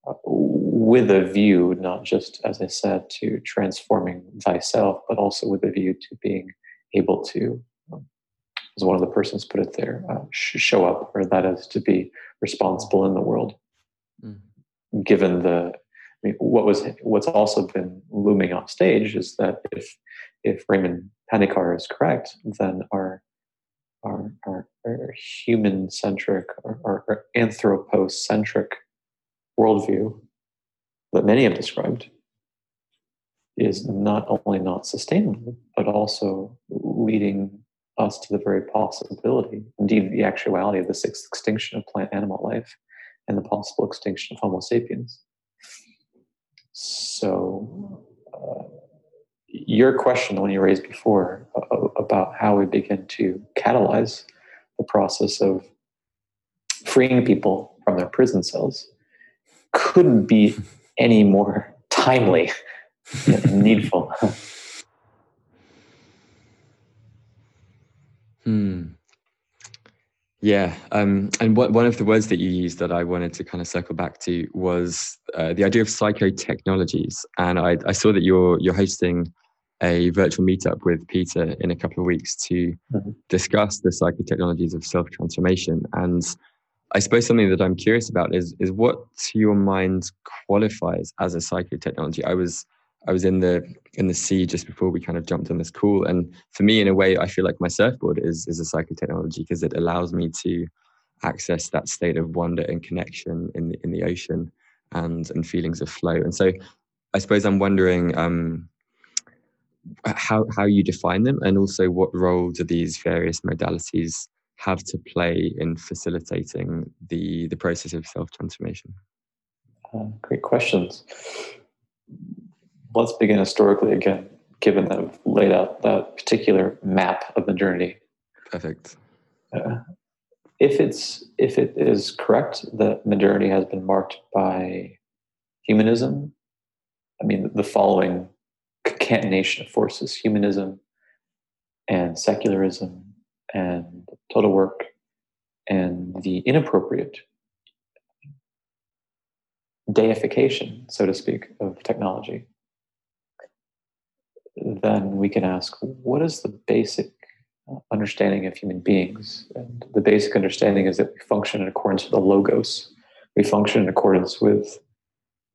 uh, with a view, not just, as I said, to transforming thyself, but also with a view to being able to, um, as one of the persons put it there, uh, sh- show up, or that is to be responsible in the world. Mm. Given the, I mean, what was what's also been looming on stage is that if if Raymond Panikkar is correct, then our our, our, our human centric or, or anthropocentric worldview that many have described is not only not sustainable, but also leading us to the very possibility, indeed, the actuality of the sixth extinction of plant animal life and the possible extinction of Homo sapiens. So, uh, your question, the one you raised before, uh, about how we begin to catalyze the process of freeing people from their prison cells, couldn't be any more timely and needful. Hmm. Yeah, um, and what, one of the words that you used that I wanted to kind of circle back to was uh, the idea of psychotechnologies, and I, I, saw that you're you're hosting a virtual meetup with Peter in a couple of weeks to mm-hmm. discuss the psychotechnologies of self transformation. And I suppose something that I'm curious about is is what to your mind qualifies as a psychotechnology. I was I was in the in the sea just before we kind of jumped on this call, and for me, in a way, I feel like my surfboard is is a psychotechnology because it allows me to access that state of wonder and connection in the in the ocean and and feelings of flow. And so, I suppose I'm wondering. Um, how how you define them, and also what role do these various modalities have to play in facilitating the the process of self transformation? Uh, great questions let's begin historically again, given that I've laid out that particular map of modernity. Perfect. Uh, if it's if it is correct that modernity has been marked by humanism, I mean the following concatenation of forces: humanism and secularism and total work and the inappropriate deification, so to speak, of technology then we can ask what is the basic uh, understanding of human beings? And the basic understanding is that we function in accordance with the logos, we function in accordance with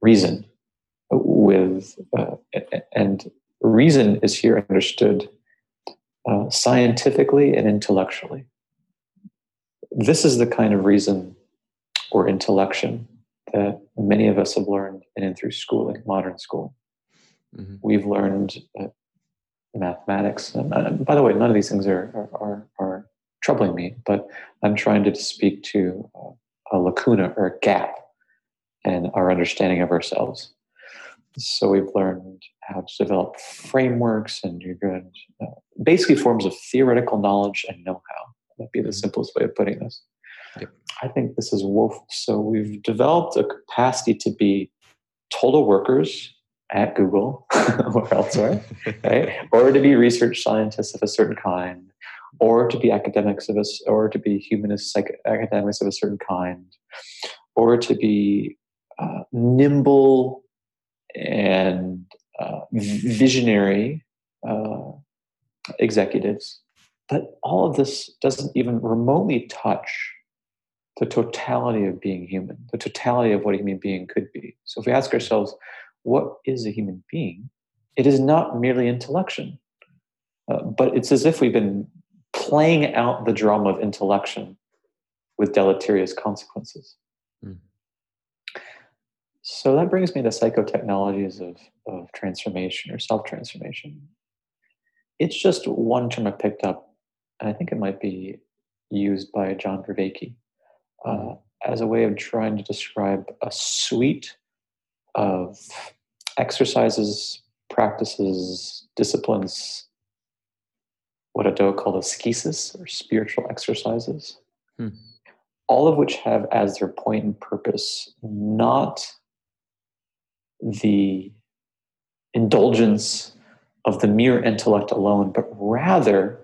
reason, with uh, and reason is here understood uh, scientifically and intellectually. This is the kind of reason or intellection that many of us have learned in and through schooling, modern school. Mm-hmm. We've learned uh, mathematics. And, uh, by the way, none of these things are, are, are, troubling me, but I'm trying to speak to uh, a lacuna or a gap in our understanding of ourselves. So we've learned how to develop frameworks and you're going uh, basically forms of theoretical knowledge and know-how. That'd be the mm-hmm. simplest way of putting this. Yep. I think this is woeful. So we've developed a capacity to be total workers at Google <laughs> or elsewhere, <laughs> right? Or to be research scientists of a certain kind, or to be academics of a, or to be humanist psych- academics of a certain kind, or to be uh, nimble and uh, visionary uh, executives. But all of this doesn't even remotely touch the totality of being human, the totality of what a human being could be. So if we ask ourselves, what is a human being, it is not merely intellection, uh, but it's as if we've been playing out the drama of intellection with deleterious consequences. Mm. So that brings me to psychotechnologies of, of transformation or self transformation. It's just one term I picked up, and I think it might be used by John Vervaeke uh, as a way of trying to describe a suite of exercises, practices, disciplines, what Hadot called ascesis or spiritual exercises, hmm. all of which have as their point and purpose not the indulgence of the mere intellect alone, but rather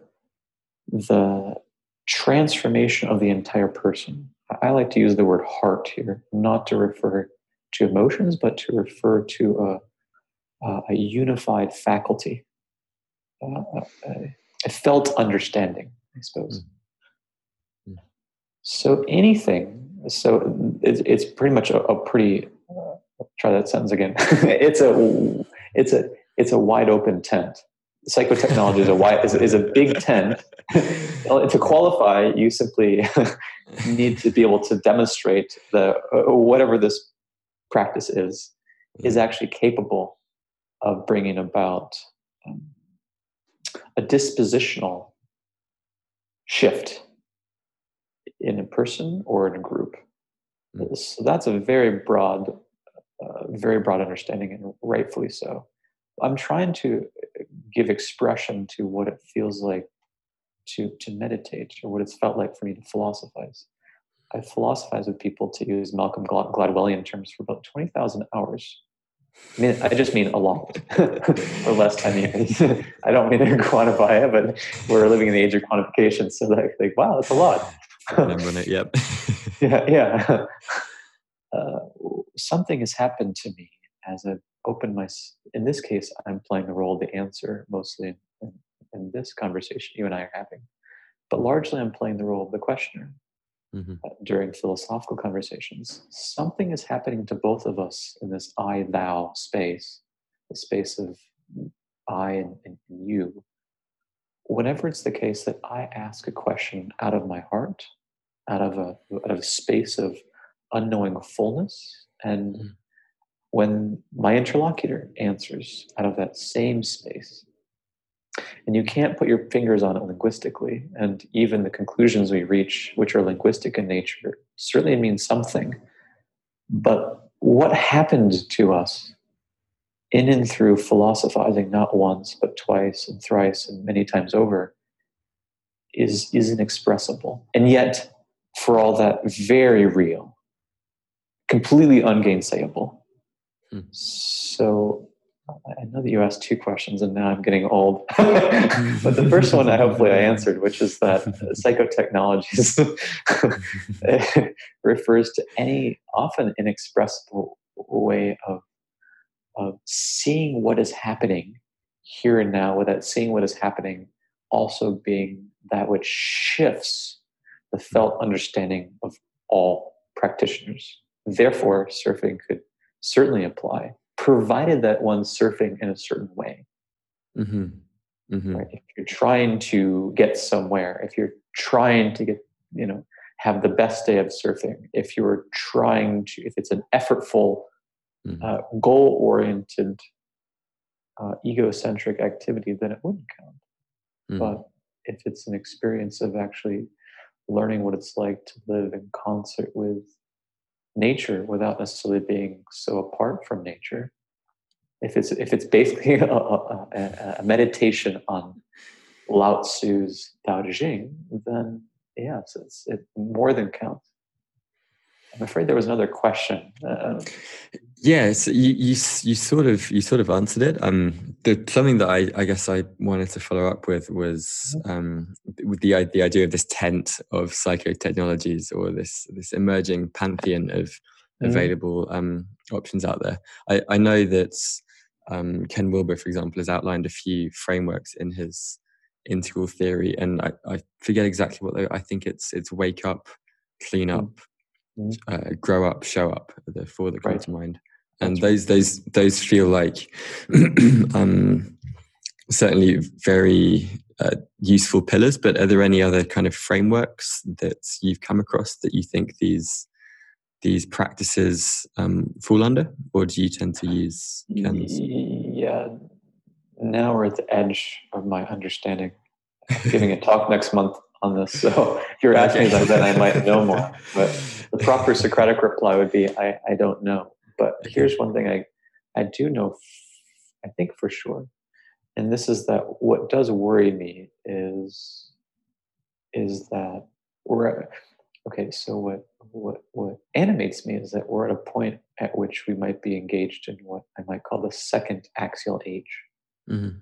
the transformation of the entire person. I like to use the word heart here, not to refer to emotions, but to refer to a, a unified faculty, uh, a, a, felt understanding, I suppose. Mm. So anything, so it's, it's pretty much a, a pretty. Uh, try that sentence again. <laughs> it's a it's a it's a wide open tent. Psychotechnology is a wide is, is a big tent. <laughs> to qualify, you simply <laughs> need to be able to demonstrate the uh, whatever this practice is is actually capable of bringing about um, a dispositional shift in a person or in a group. Mm. So that's a very broad, uh, very broad understanding, and rightfully so. I'm trying to give expression to what it feels like to to meditate, or what it's felt like for me to philosophize. I philosophize with people to use Malcolm Gladwellian terms for about 20,000 hours. I mean, I just mean a lot, or less. I mean. I don't mean to quantify it, but we're living in the age of quantification. So, like, like wow, that's a lot. it, yep. <laughs> yeah, yeah. Uh, something has happened to me as I've opened my. In this case, I'm playing the role of the answer mostly in, in this conversation you and I are having, but largely I'm playing the role of the questioner mm-hmm. uh, during philosophical conversations. Something is happening to both of us in this I thou space, the space of I and, and you. Whenever it's the case that I ask a question out of my heart, out of a, out of a space of unknowing fullness, and mm-hmm. when my interlocutor answers out of that same space, and you can't put your fingers on it linguistically. And even the conclusions we reach, which are linguistic in nature, certainly mean something. But what happened to us in and through philosophizing not once, but twice and thrice and many times over is, is inexpressible. And yet, for all that, very real, completely ungainsayable. Hmm. So I know that you asked two questions and now I'm getting old. <laughs> but the first one I hopefully I answered, which is that psychotechnologies <laughs> refers to any often inexpressible way of, of seeing what is happening here and now without seeing what is happening also being that which shifts the felt understanding of all practitioners. Therefore, surfing could certainly apply provided that one's surfing in a certain way. Mm-hmm. Mm-hmm. Right? If you're trying to get somewhere, if you're trying to get, you know, have the best day of surfing, if you're trying to, if it's an effortful, mm-hmm. uh, goal oriented, uh, egocentric activity, then it wouldn't count. Mm-hmm. But if it's an experience of actually learning what it's like to live in concert with nature without necessarily being so apart from nature. If it's if it's basically <laughs> a, a, a meditation on Lao Tzu's Tao Te Ching, then yes, it's, it more than counts. I'm afraid there was another question. Uh, yes, you, you you sort of you sort of answered it. Um, the something that I, I guess I wanted to follow up with was mm-hmm. um, with the the idea of this tent of psychotechnologies or this this emerging pantheon of mm-hmm. available um, options out there. I, I know that um, Ken Wilber, for example, has outlined a few frameworks in his integral theory, and I, I forget exactly what they, I think it's it's wake up, clean mm. up, mm-hmm. Uh, grow up, show up. The four that come right. to mind and those those those feel like <clears throat> um, certainly very uh, useful pillars. But are there any other kind of frameworks that you've come across that you think these these practices um, fall under, or do you tend to use Ken's? Yeah, now we're at the edge of my understanding. I'm giving a talk next month on this, so if you're asking me that, I might know more. But the proper Socratic reply would be, I, I don't know. But here's one thing I, I do know, I think for sure, and this is that what does worry me is is that we're okay. So what what what animates me is that we're at a point at which we might be engaged in what I might call the second axial age. Mm-hmm.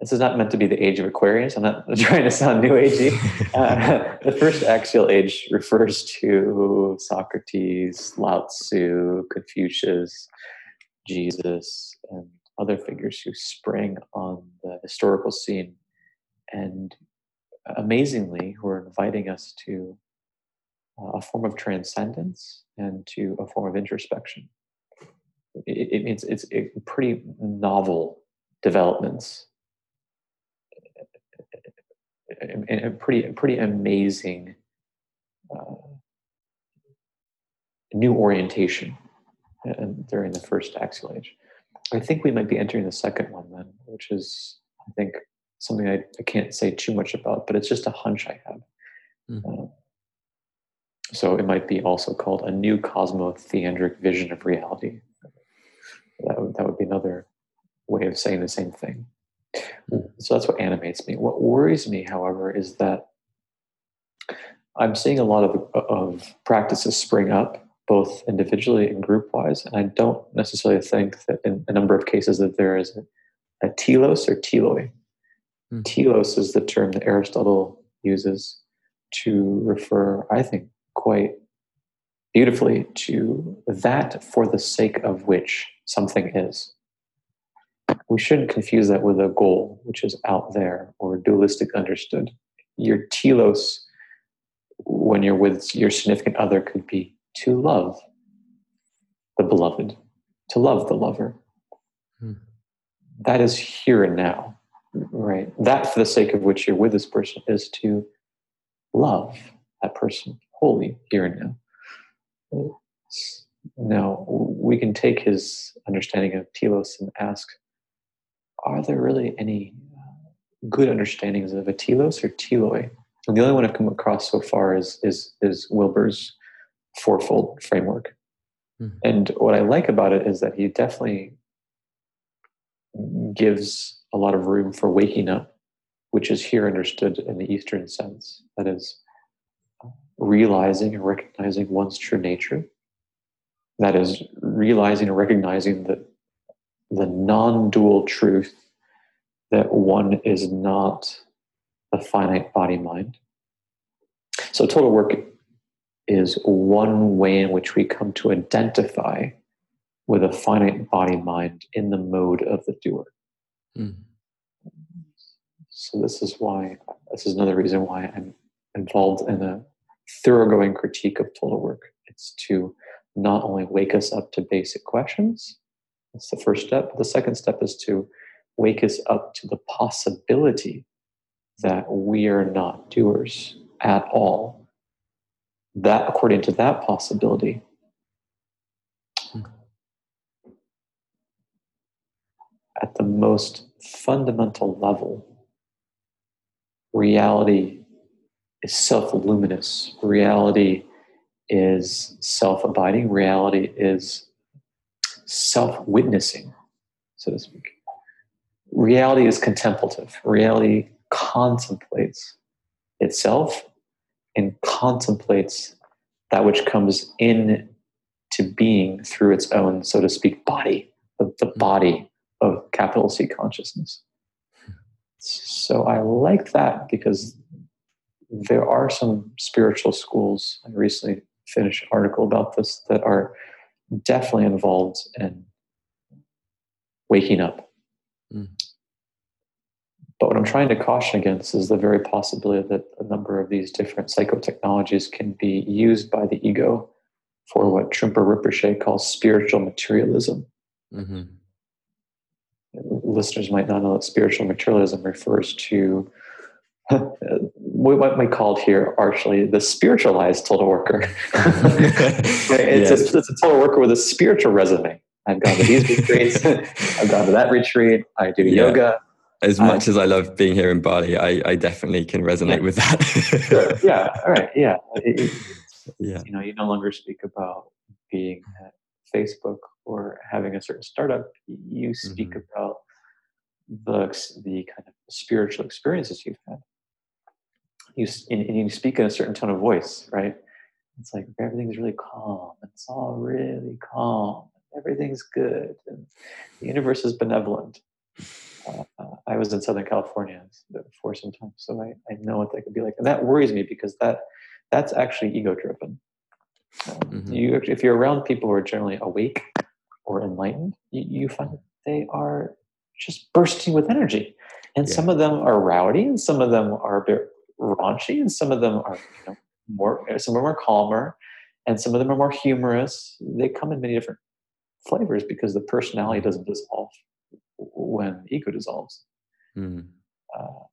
This is not meant to be the age of Aquarius. I'm not <laughs> trying to sound new agey. <laughs> Uh, the first axial age refers to Socrates, Lao Tzu, Confucius, Jesus, and other figures who sprang on the historical scene and amazingly who are inviting us to a form of transcendence and to a form of introspection. It, it means it's a pretty novel developments and a pretty pretty amazing uh, new orientation uh, during the first axial age. I think we might be entering the second one then, which is I think something I, I can't say too much about, but it's just a hunch I have. Mm-hmm. Uh, so it might be also called a new cosmotheandric vision of reality. That would, that would be another way of saying the same thing. So that's what animates me. What worries me, however, is that I'm seeing a lot of, of practices spring up, both individually and group wise, and I don't necessarily think that in a number of cases that there is a, a telos or teloi. Mm. Telos is the term that Aristotle uses to refer, I think, quite beautifully to that for the sake of which something is we shouldn't confuse that with a goal, which is out there or dualistic understood. Your telos, when you're with your significant other, could be to love the beloved, to love the lover. Hmm. That is here and now, right? That, for the sake of which you're with this person, is to love that person wholly here and now. Now, we can take his understanding of telos and ask, are there really any uh, good understandings of a telos or teloi? And the only one I've come across so far is is, is Wilber's fourfold framework. Mm-hmm. And what I like about it is that he definitely gives a lot of room for waking up, which is here understood in the Eastern sense. That is, realizing and recognizing one's true nature. That is, realizing and recognizing that the non dual truth that one is not a finite body mind. So, total work is one way in which we come to identify with a finite body mind in the mode of the doer. Mm. So, this is why, this is another reason why I'm involved in a thoroughgoing critique of total work. It's to not only wake us up to basic questions, that's the first step. The second step is to wake us up to the possibility that we are not doers at all. That, according to that possibility, at the most fundamental level, reality is self luminous. Reality is self abiding. Reality is self witnessing, so to speak. Reality is contemplative. Reality contemplates itself and contemplates that which comes in to being through its own, so to speak, body, the, the hmm. body of capital C consciousness. So I like that because there are some spiritual schools. I recently finished an article about this that are definitely involved in waking up. Mm. But what I'm trying to caution against is the very possibility that a number of these different psychotechnologies can be used by the ego for what Trungpa Rinpoche calls spiritual materialism. Mm-hmm. listeners might not know that spiritual materialism refers to what we called here actually the spiritualized total worker. <laughs> it's, yes. a, it's a total worker with a spiritual resume. I've gone to these <laughs> retreats. I've gone to that retreat. I do yeah. yoga. As much as I love being here in Bali, I, I definitely can resonate yeah. with that. <laughs> sure. Yeah. All right. Yeah. It, yeah. You know, you no longer speak about being at Facebook or having a certain startup. You speak mm-hmm. about the the kind of spiritual experiences you've had. You and you speak in a certain tone of voice, right? It's like everything's really calm. It's all really calm everything's good and the universe is benevolent. Uh, I was in Southern California for some time, so I, I know what that could be like, and that worries me because that that's actually ego driven. Um, mm-hmm. You, if you're around people who are generally awake or enlightened, you, you find they are just bursting with energy, and yeah. some of them are rowdy, and some of them are raunchy, and some of them are you know, more. Some of them are calmer, and some of them are more humorous. They come in many different flavors because the personality mm-hmm. doesn't dissolve when ego dissolves. Mm. Uh,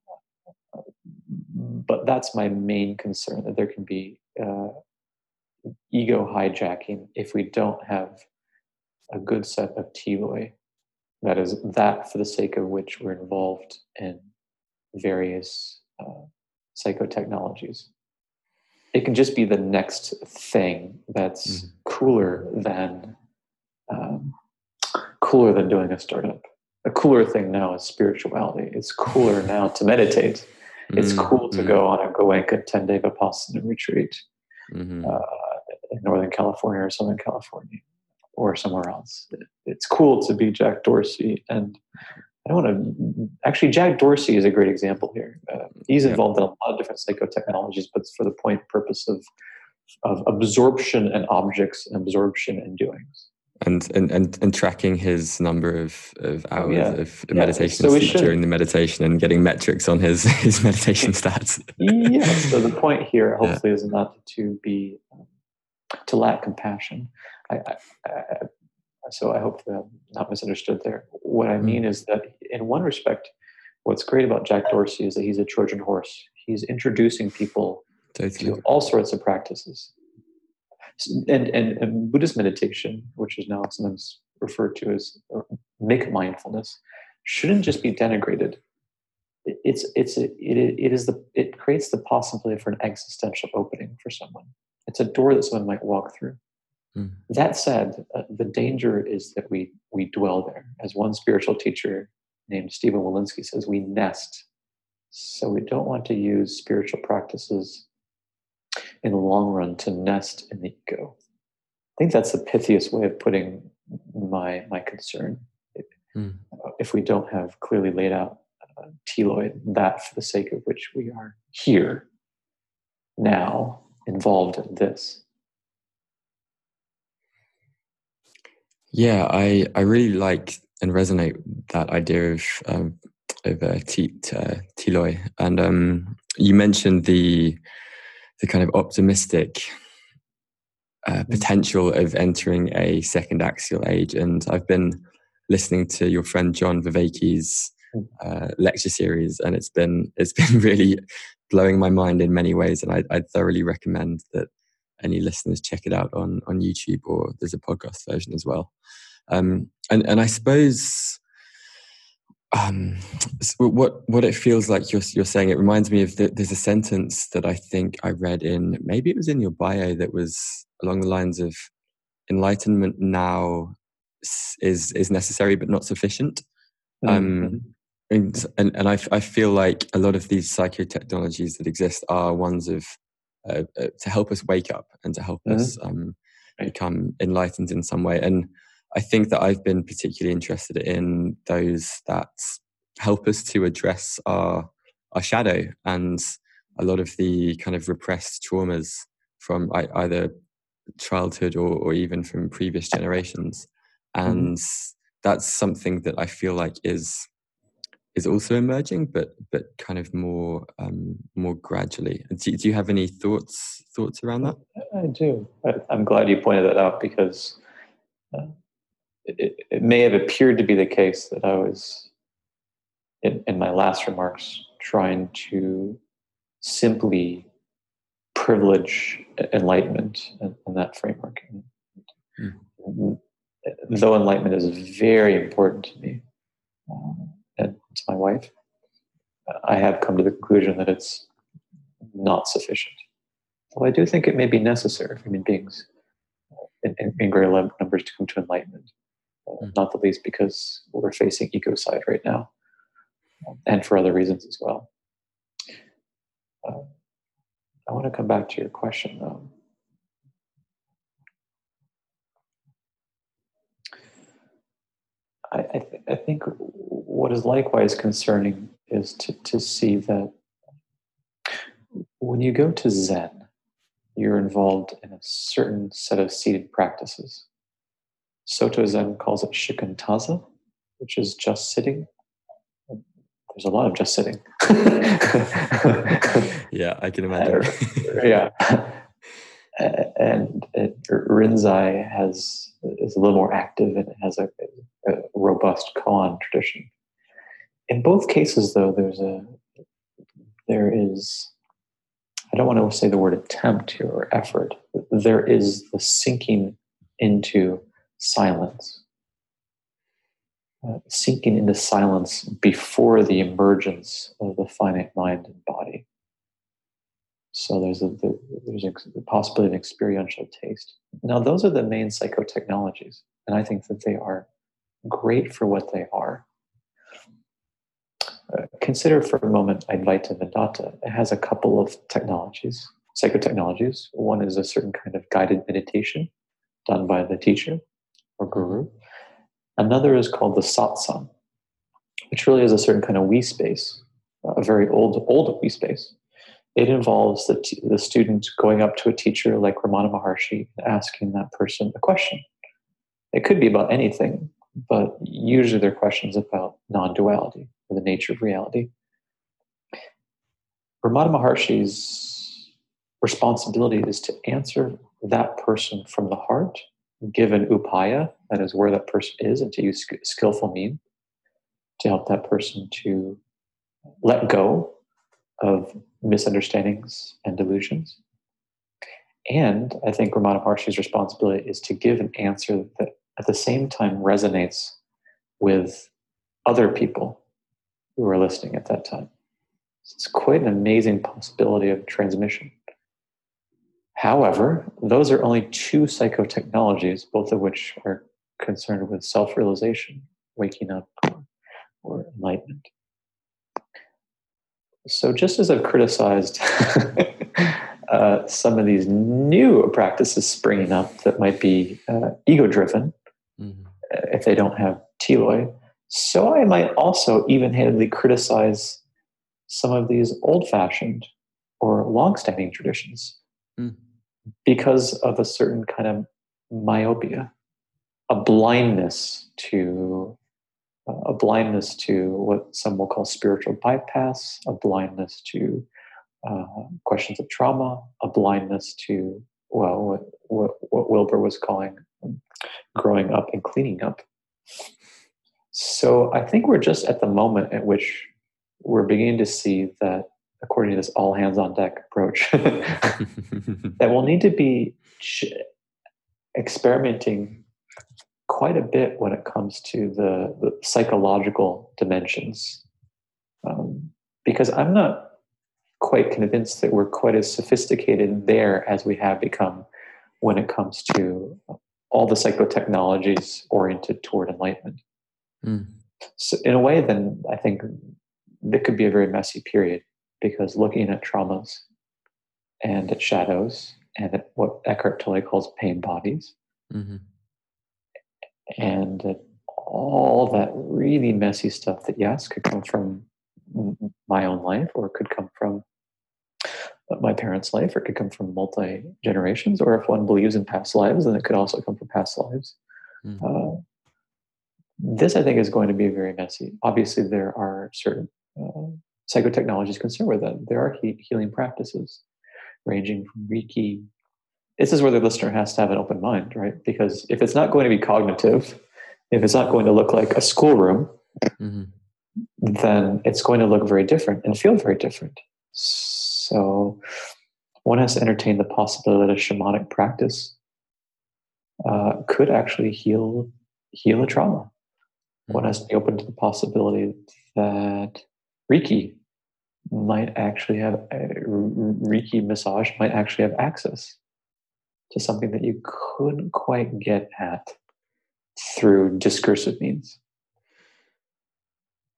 but that's my main concern that there can be uh, ego hijacking if we don't have a good set of teloi. That is that for the sake of which we're involved in various uh, psychotechnologies. It can just be the next thing that's mm. cooler than um, cooler than doing a startup. A cooler thing now is spirituality. It's cooler <laughs> now to meditate. It's mm-hmm. cool to mm-hmm. go on a Goenka 10 day Vipassana retreat mm-hmm. uh, in Northern California or Southern California or somewhere else. It's cool to be Jack Dorsey. And I don't want to, actually, Jack Dorsey is a great example here. Uh, he's involved in a lot of different psychotechnologies, but for the point purpose of, of absorption and objects and absorption and doings and and and, and tracking his number of, of hours yeah. of yeah. meditation so during the meditation and getting metrics on his <laughs> his meditation stats yeah so the <laughs> point here hopefully yeah. is not to be um, to lack compassion I, I, I, so i hope that i'm not misunderstood there what i mean mm. is that in one respect what's great about jack dorsey is that he's a trojan horse he's introducing people totally. to all sorts of practices and, and, and Buddhist meditation, which is now sometimes referred to as McMindfulness, shouldn't just be denigrated. It's it's it, it is the it creates the possibility for an existential opening for someone. It's a door that someone might walk through. Mm. That said, uh, the danger is that we we dwell there. As one spiritual teacher named Stephen Wolinsky says, we nest. So we don't want to use spiritual practices in the long run to nest in the ego. I think that's the pithiest way of putting my my concern. Mm. If we don't have clearly laid out uh, teloi, that for the sake of which we are here, now, involved in this. Yeah, I I really like and resonate that idea of um, of uh, t- uh, and um, you mentioned the the kind of optimistic uh, mm. potential of entering a second axial age. And I've been listening to your friend John Vervaeke's mm. uh, lecture series, and it's been it's <laughs> been really blowing my mind in many ways. And I, I thoroughly recommend that any listeners check it out on on YouTube or there's a podcast version as well. Um, and and I suppose um, what what it feels like you're you're saying. It reminds me of the, there's a sentence that I think I read in maybe it was in your bio that was along the lines of enlightenment now is is necessary but not sufficient. Um, mm-hmm. Um, and and, and I, I feel like a lot of these psychotechnologies that exist are ones of uh, uh, to help us wake up and to help mm-hmm. us um, become enlightened in some way. And I think that I've been particularly interested in those that help us to address our our shadow and a lot of the kind of repressed traumas from either childhood or, or even from previous generations mm-hmm. and mm-hmm. that's something that i feel like is is also emerging but but kind of more um more gradually do, do you have any thoughts thoughts around that i do i'm glad you pointed that out because uh, it, it, may have appeared to be the case that I was in, in my last remarks trying to simply privilege enlightenment in, in that framework. Mm. Though enlightenment is very important to me and to my wife, I have come to the conclusion that it's not sufficient. Well, I do think it may be necessary for human beings in, in, in greater numbers to come to enlightenment, uh, mm. not the least because we're facing ecocide right now, um, and for other reasons as well. Uh, I want to come back to your question though. I, I, th- I think what is likewise concerning is to, to see that when you go to Zen, you're involved in a certain set of seated practices. Soto Zen calls it shikantaza, which is just sitting. There's a lot of just sitting. <laughs> yeah, I can imagine. <laughs> yeah. And it, Rinzai has is a little more active and it has a, a robust koan tradition. In both cases, though, there's a there is I don't want to say the word attempt here or effort. There is the sinking into silence, uh, sinking into silence before the emergence of the finite mind and body. So there's a the, there's a possibility of an experiential taste. Now those are the main psychotechnologies, and I think that they are great for what they are. Consider for a moment Advaita Vedanta. It has a couple of technologies, psychotechnologies. One is a certain kind of guided meditation done by the teacher or guru. Another is called the satsang, which really is a certain kind of we space, a very old, old we space. It involves the, t- the student going up to a teacher like Ramana Maharshi and asking that person a question. It could be about anything, but usually they're questions about non duality or the nature of reality. Ramana Maharshi's responsibility is to answer that person from the heart, given upaya, that is where that person is, and to use skillful means to help that person to let go of misunderstandings and delusions. And I think Ramana Maharshi's responsibility is to give an answer that at the same time resonates with other people who are listening at that time. It's quite an amazing possibility of transmission. However, those are only two psychotechnologies, both of which are concerned with self realization, waking up, or enlightenment. So, just as I've criticized <laughs> uh, some of these new practices springing up that might be uh, ego driven, mm-hmm. if they don't have teloi, so I might also even handedly criticize some of these old fashioned or long standing traditions mm. because of a certain kind of myopia, a blindness to a blindness to what some will call spiritual bypass, a blindness to uh, questions of trauma, a blindness to, well, what, what, what Wilber was calling growing up and cleaning up. So I think we're just at the moment at which we're beginning to see that, according to this all hands on deck approach, <laughs> <laughs> that we'll need to be experimenting quite a bit when it comes to the, the psychological dimensions. Um, because I'm not quite convinced that we're quite as sophisticated there as we have become when it comes to all the psychotechnologies oriented toward enlightenment. Mm. So, in a way, then I think it could be a very messy period because looking at traumas and at shadows and at what Eckhart Tolle calls pain bodies, mm-hmm and all that really messy stuff that yes could come from my own life or could come from my parents' life or it could come from multi generations or if one believes in past lives then it could also come from past lives mm-hmm. uh, this i think is going to be very messy obviously there are certain uh, psychotechnologies concerned with that there are he- healing practices ranging from reiki this is where the listener has to have an open mind, right? Because if it's not going to be cognitive, if it's not going to look like a schoolroom, mm-hmm. then it's going to look very different and feel very different. So one has to entertain the possibility that a shamanic practice uh, could actually heal heal a trauma. One has to be open to the possibility that Reiki might actually have uh, Reiki massage might actually have access to something that you couldn't quite get at through discursive means.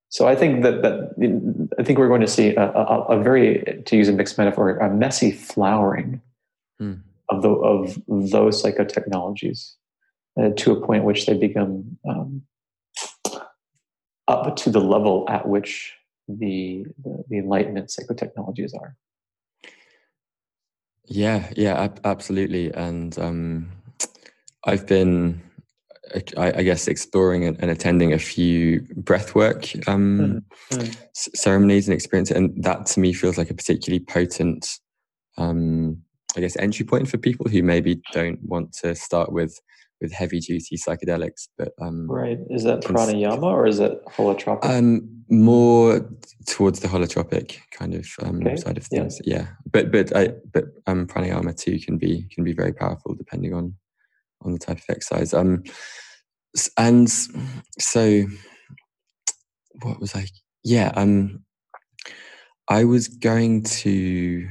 So I think that, that I think we're going to see a, a, a very, to use a mixed metaphor, a messy flowering hmm. of the of those psychotechnologies uh, to a point which they become um, up to the level at which the, the, the enlightenment psychotechnologies are. Yeah, yeah, ab- absolutely. And um, I've been, I, I, guess, exploring and, and, attending a few breathwork um, mm-hmm. s- ceremonies and experiences, and that to me feels like a particularly potent, um, I guess, entry point for people who maybe don't want to start with with heavy duty psychedelics. But um, right, is that pranayama or is it holotropic? Um, more towards the holotropic kind of um, okay. side of things. Yeah. yeah, but but I but um, pranayama too can be can be very powerful depending on on the type of exercise. Um, and so what was I? Yeah, um, I was going to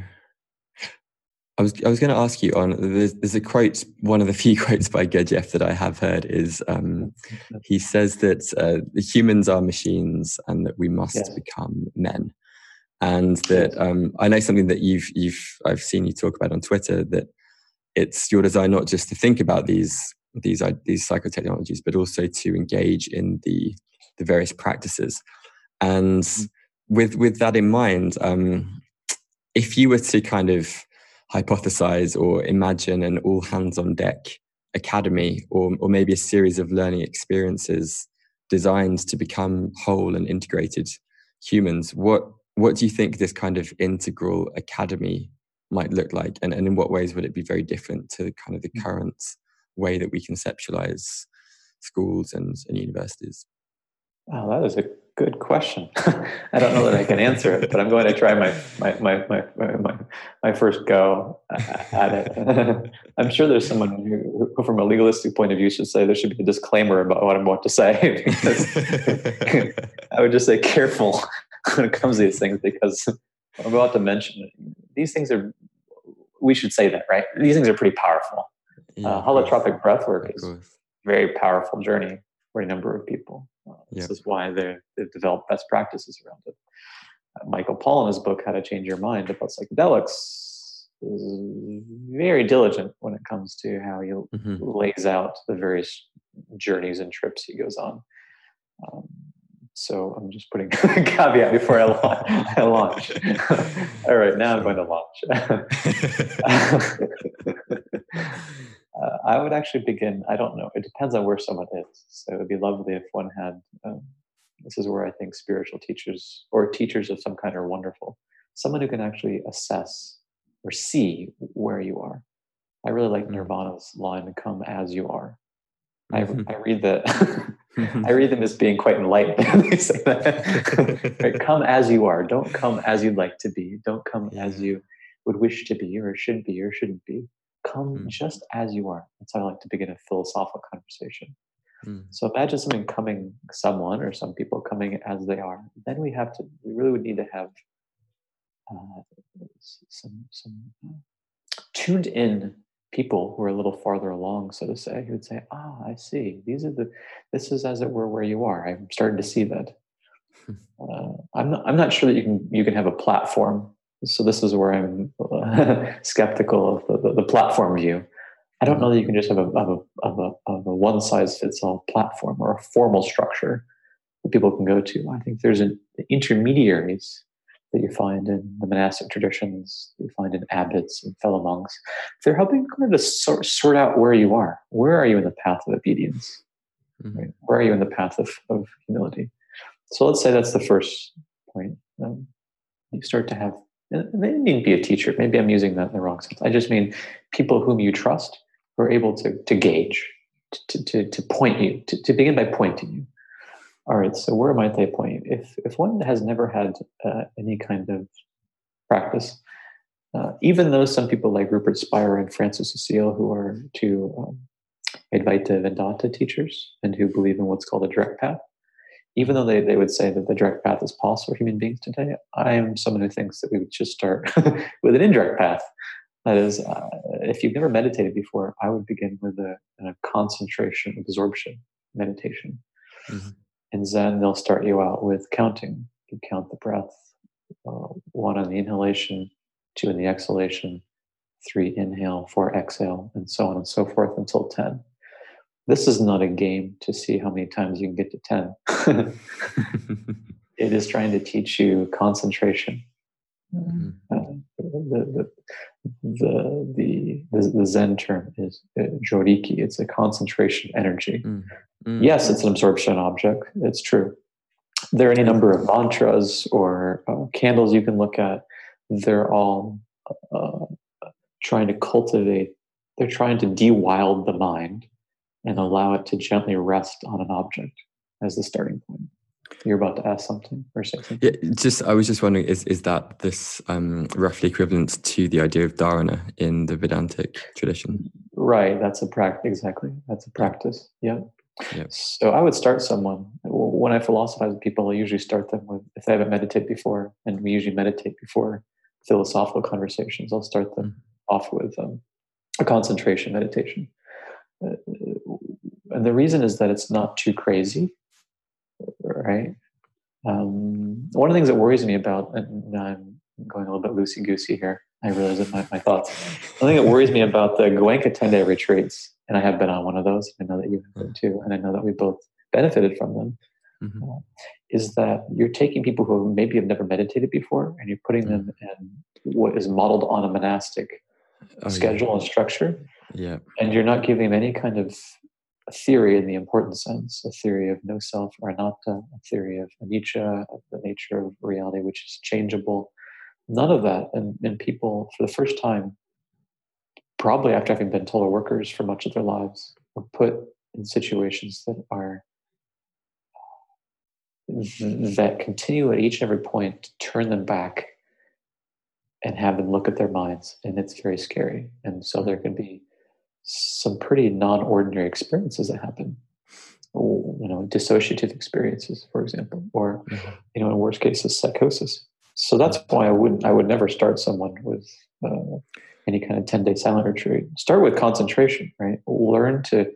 I was I was going to ask you on there's, there's, a quote one of the <laughs> few quotes by Gurdjieff that I have heard is um, <laughs> he says that uh, humans are machines and that we must yes. become men, and that um, I know something that you've you've I've seen you talk about on Twitter that it's your desire not just to think about these these these psychotechnologies but also to engage in the the various practices, and mm. with with that in mind, um, if you were to kind of hypothesize or imagine an all hands on deck academy or, or maybe a series of learning experiences designed to become whole and integrated humans. What what do you think this kind of integral academy might look like? And, and in what ways would it be very different to kind of the mm. current way that we conceptualize schools and, and universities? Wow, that is a good question. <laughs> I don't know that I can answer it, but I'm going to try my my my my my, my first go at it. <laughs> I'm sure there's someone who, who, from a legalistic point of view, should say there should be a disclaimer about what I'm about to say. <laughs> Because I would just say careful when it comes to these things, because I'm about to mention these things are. We should say that, right? These things are pretty powerful. Yeah, uh, holotropic breathwork is a very powerful journey for a number of people. Uh, this is why they've developed best practices around it. Uh, Michael Pollan, in his book How to Change Your Mind about psychedelics, is very diligent when it comes to how he mm-hmm. lays out the various journeys and trips he goes on. Um, so I'm just putting a <laughs> caveat before I launch. I launch. <laughs> All right, now I'm going to launch. <laughs> I would actually begin. I don't know. It depends on where someone is. So it would be lovely if one had. Um, this is where I think spiritual teachers or teachers of some kind are wonderful. Someone who can actually assess or see where you are. I really like mm-hmm. Nirvana's line, "Come as you are." I, mm-hmm. I read that. <laughs> I read them as being quite enlightened. <laughs> they say that. <laughs> right? Come as you are. Don't come as you'd like to be. Don't come yeah. as you would wish to be, or should be, or shouldn't be come mm. just as you are. That's how I like to begin a philosophical conversation. Mm. So imagine something coming, someone or some people coming as they are. Then we have to, we really would need to have uh, some, some uh, tuned in people who are a little farther along, so to say, who would say, ah, I see. These are the, this is as it were where you are. I'm starting to see that. Uh, I'm not, I'm not sure that you can, you can have a platform so this is where I'm <laughs> skeptical of the, the, the, platform view. I don't know that you can just have a, of a, of a, of a one size fits all platform or a formal structure that people can go to. I think there's an intermediaries that you find in the monastic traditions, you find in abbots and fellow monks. They're helping kind of to sort, sort out where you are. Where are you in the path of obedience? Mm-hmm. Right? Where are you in the path of, of humility? So let's say that's the first point. Um, you start to have they need be a teacher. Maybe I'm using that in the wrong sense. I just mean people whom you trust who are able to, to gauge, to, to, to point you, to, to begin by pointing you. All right, so where might they point? you? If if one has never had uh, any kind of practice, uh, even though some people like Rupert Spira and Francis Lucille, who are two um, Advaita Vedanta teachers and who believe in what's called a direct path, even though they, they would say that the direct path is possible for human beings today, I am someone who thinks that we would just start <laughs> with an indirect path. That is, uh, if you've never meditated before, I would begin with a, a concentration absorption meditation. Mm-hmm. In Zen, they'll start you out with counting. You count the breath, uh, one on the inhalation, two in the exhalation, three inhale, four exhale, and so on and so forth until 10 this is not a game to see how many times you can get to 10 <laughs> it is trying to teach you concentration. Mm-hmm. uh, the, the, the, the, the zen term is uh, joriki. It's a concentration energy. Mm-hmm. yes it's an absorption object. It's true. There are any number of mantras or uh, candles you can look at. They're all uh, trying to cultivate they're trying to de-wild the mind and allow it to gently rest on an object as the starting point. You're about to ask something or say something. Yeah, just I was just wondering, is is that this um, roughly equivalent to the idea of dharana in the Vedantic tradition? Right, that's a practice. Exactly, that's a practice. Yeah. Yep. So I would start someone when I philosophize with people. I usually start them with if they haven't meditated before, and we usually meditate before philosophical conversations. I'll start them mm-hmm. off with um, a concentration meditation and the reason is that it's not too crazy, right? Um, one of the things that worries me about, and I'm going a little bit loosey goosey here. I realize that my, my thoughts. One thing that worries me about the Goenka 10 day retreats, and I have been on one of those. I know that you have been too, and I know that we both benefited from them. Mm-hmm. Uh, is that you're taking people who maybe have never meditated before, and you're putting mm-hmm. them in what is modeled on a monastic oh, schedule yeah. and structure, yeah. And you're not giving them any kind of a theory in the important sense, a theory of no self or anatta, a theory of anicca, of the nature of reality, which is changeable. None of that. And, and people, for the first time, probably after having been total workers for much of their lives, are put in situations that are that continue at each and every point to turn them back and have them look at their minds and it's very scary and so there can be some pretty non-ordinary experiences that happen. You know dissociative experiences for example or mm-hmm. you know in worst cases psychosis. So that's why i wouldn't i would never start someone with uh, any kind of 10 day silent retreat. Start with concentration right? Learn to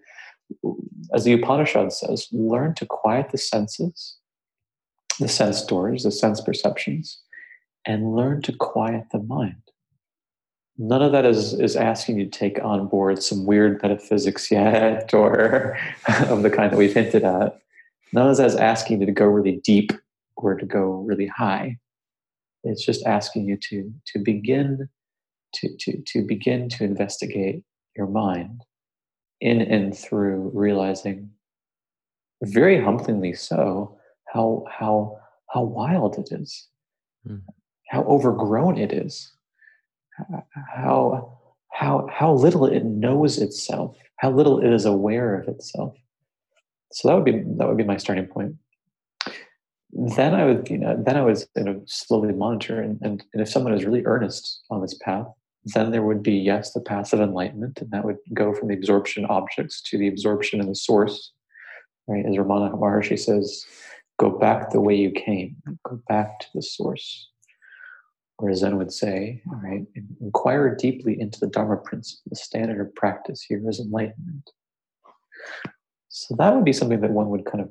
as the upanishad says learn to quiet the senses the sense doors the sense perceptions and learn to quiet the mind none of that is is asking you to take on board some weird metaphysics yet <laughs> or of the kind that we've hinted at. None of that is asking you to go really deep or to go really high. It's just asking you to to begin to to to begin to investigate your mind in and through realizing very humblingly so how how how wild it is. Mm. how overgrown it is how how how little it knows itself, how little it is aware of itself. So that would be that would be my starting point. Then I would you know then I would you know slowly monitor and, and, and if someone is really earnest on this path, then there would be yes the path of enlightenment, and that would go from the absorption objects to the absorption in the source. Right, as Ramana Maharshi says, go back the way you came, go back to the source or as Zen would say, right, inquire deeply into the Dharma principle. The standard of practice here is enlightenment. So that would be something that one would kind of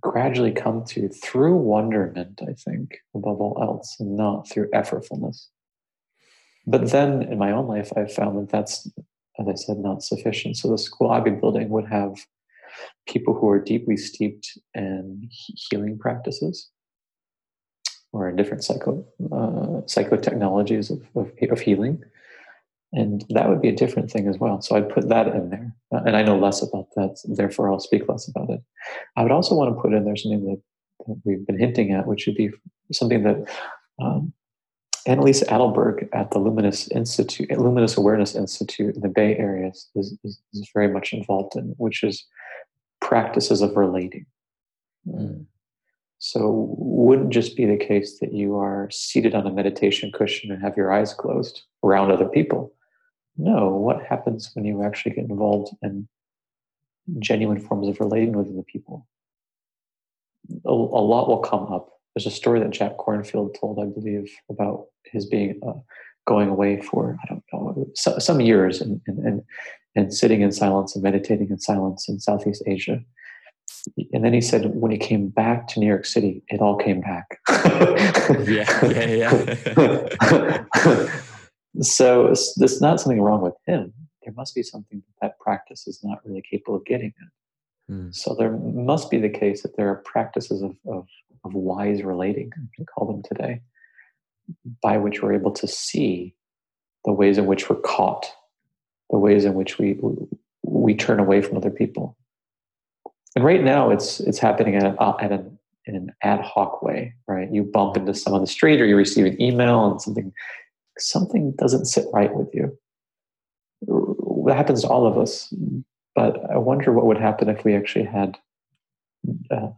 gradually come to through wonderment, I think, above all else, and not through effortfulness. But then in my own life, I've found that that's, as I said, not sufficient. So the school I'd be building would have people who are deeply steeped in healing practices or in different psycho uh, psychotechnologies of, of, of healing. And that would be a different thing as well. So i'd put that in there. Uh, and i know less about that therefore i'll speak less about it. I would also want to put in there something that, that we've been hinting at which would be something that um, annalise adelberg at the luminous institute luminous awareness institute in the bay area is, is, is very much involved in which is practices of relating. Mm. So, wouldn't just be the case that you are seated on a meditation cushion and have your eyes closed around other people. No, what happens when you actually get involved in genuine forms of relating with other people? A, a lot will come up. There's a story that Jack Kornfield told, I believe, about his being uh, going away for I don't know so, some years and, and and and sitting in silence and meditating in silence in Southeast Asia and then he said when he came back to New York City, it all came back. <laughs> yeah, yeah, yeah. <laughs> so there's not something wrong with him. There must be something that, that practice is not really capable of getting at. Hmm. So there must be the case that there are practices of, of, of wise relating, we can call them today, by which we're able to see the ways in which we're caught, the ways in which we we turn away from other people and right now it's it's happening at, uh, at an in an ad hoc way right you bump into someone on the street or you receive an email and something something doesn't sit right with you that happens to all of us but i wonder what would happen if we actually had uh,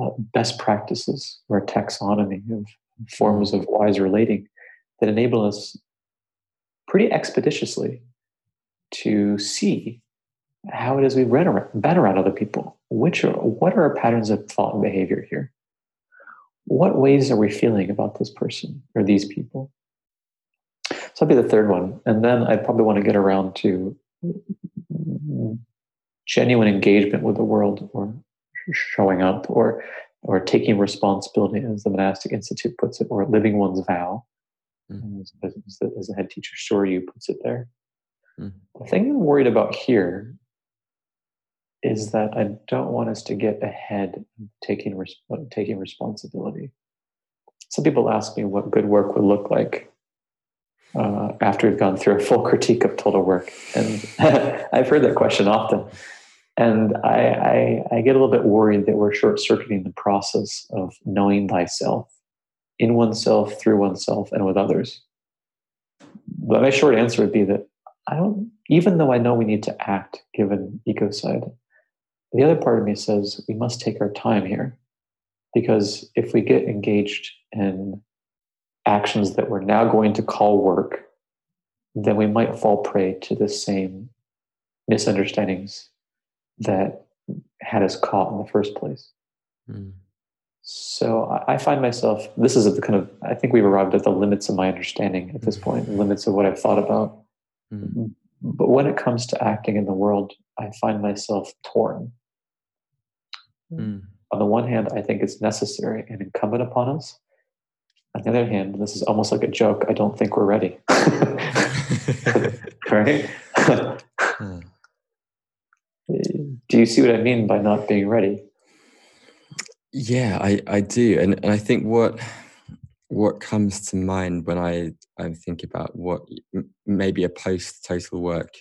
uh, best practices or a taxonomy of forms of wise relating that enable us pretty expeditiously to see how it is we've read around, been around other people. Which are, what are our patterns of thought and behavior here? What ways are we feeling about this person or these people? So that'd be the third one. And then I'd probably want to get around to genuine engagement with the world or showing up or or taking responsibility as the monastic institute puts it or living one's vow mm. as, as, as, the head teacher Soryu puts it there mm. the thing i'm worried about here is that I don't want us to get ahead taking taking responsibility. Some people ask me what good work would look like uh, after we've gone through a full critique of total work, and <laughs> I've heard that question often, and I, I, I get a little bit worried that we're short circuiting the process of knowing thyself in oneself, through oneself, and with others. But my short answer would be that I don't, even though I know we need to act given ecocide, the other part of me says we must take our time here because if we get engaged in actions that we're now going to call work, then we might fall prey to the same misunderstandings that had us caught in the first place. Mm. So I find myself, this is the kind of, I think we've arrived at the limits of my understanding at this hmm. point, the limits of what I've thought about. Mm. But when it comes to acting in the world, I find myself torn Mm. On the one hand, I think it's necessary and incumbent upon us. On the other hand, this is almost like a joke. I don't think we're ready. <laughs> <laughs> right? Hmm. Do you see what I mean by not being ready? Yeah, I, I do. And, and I think what what comes to mind when I, I think about what maybe a post total work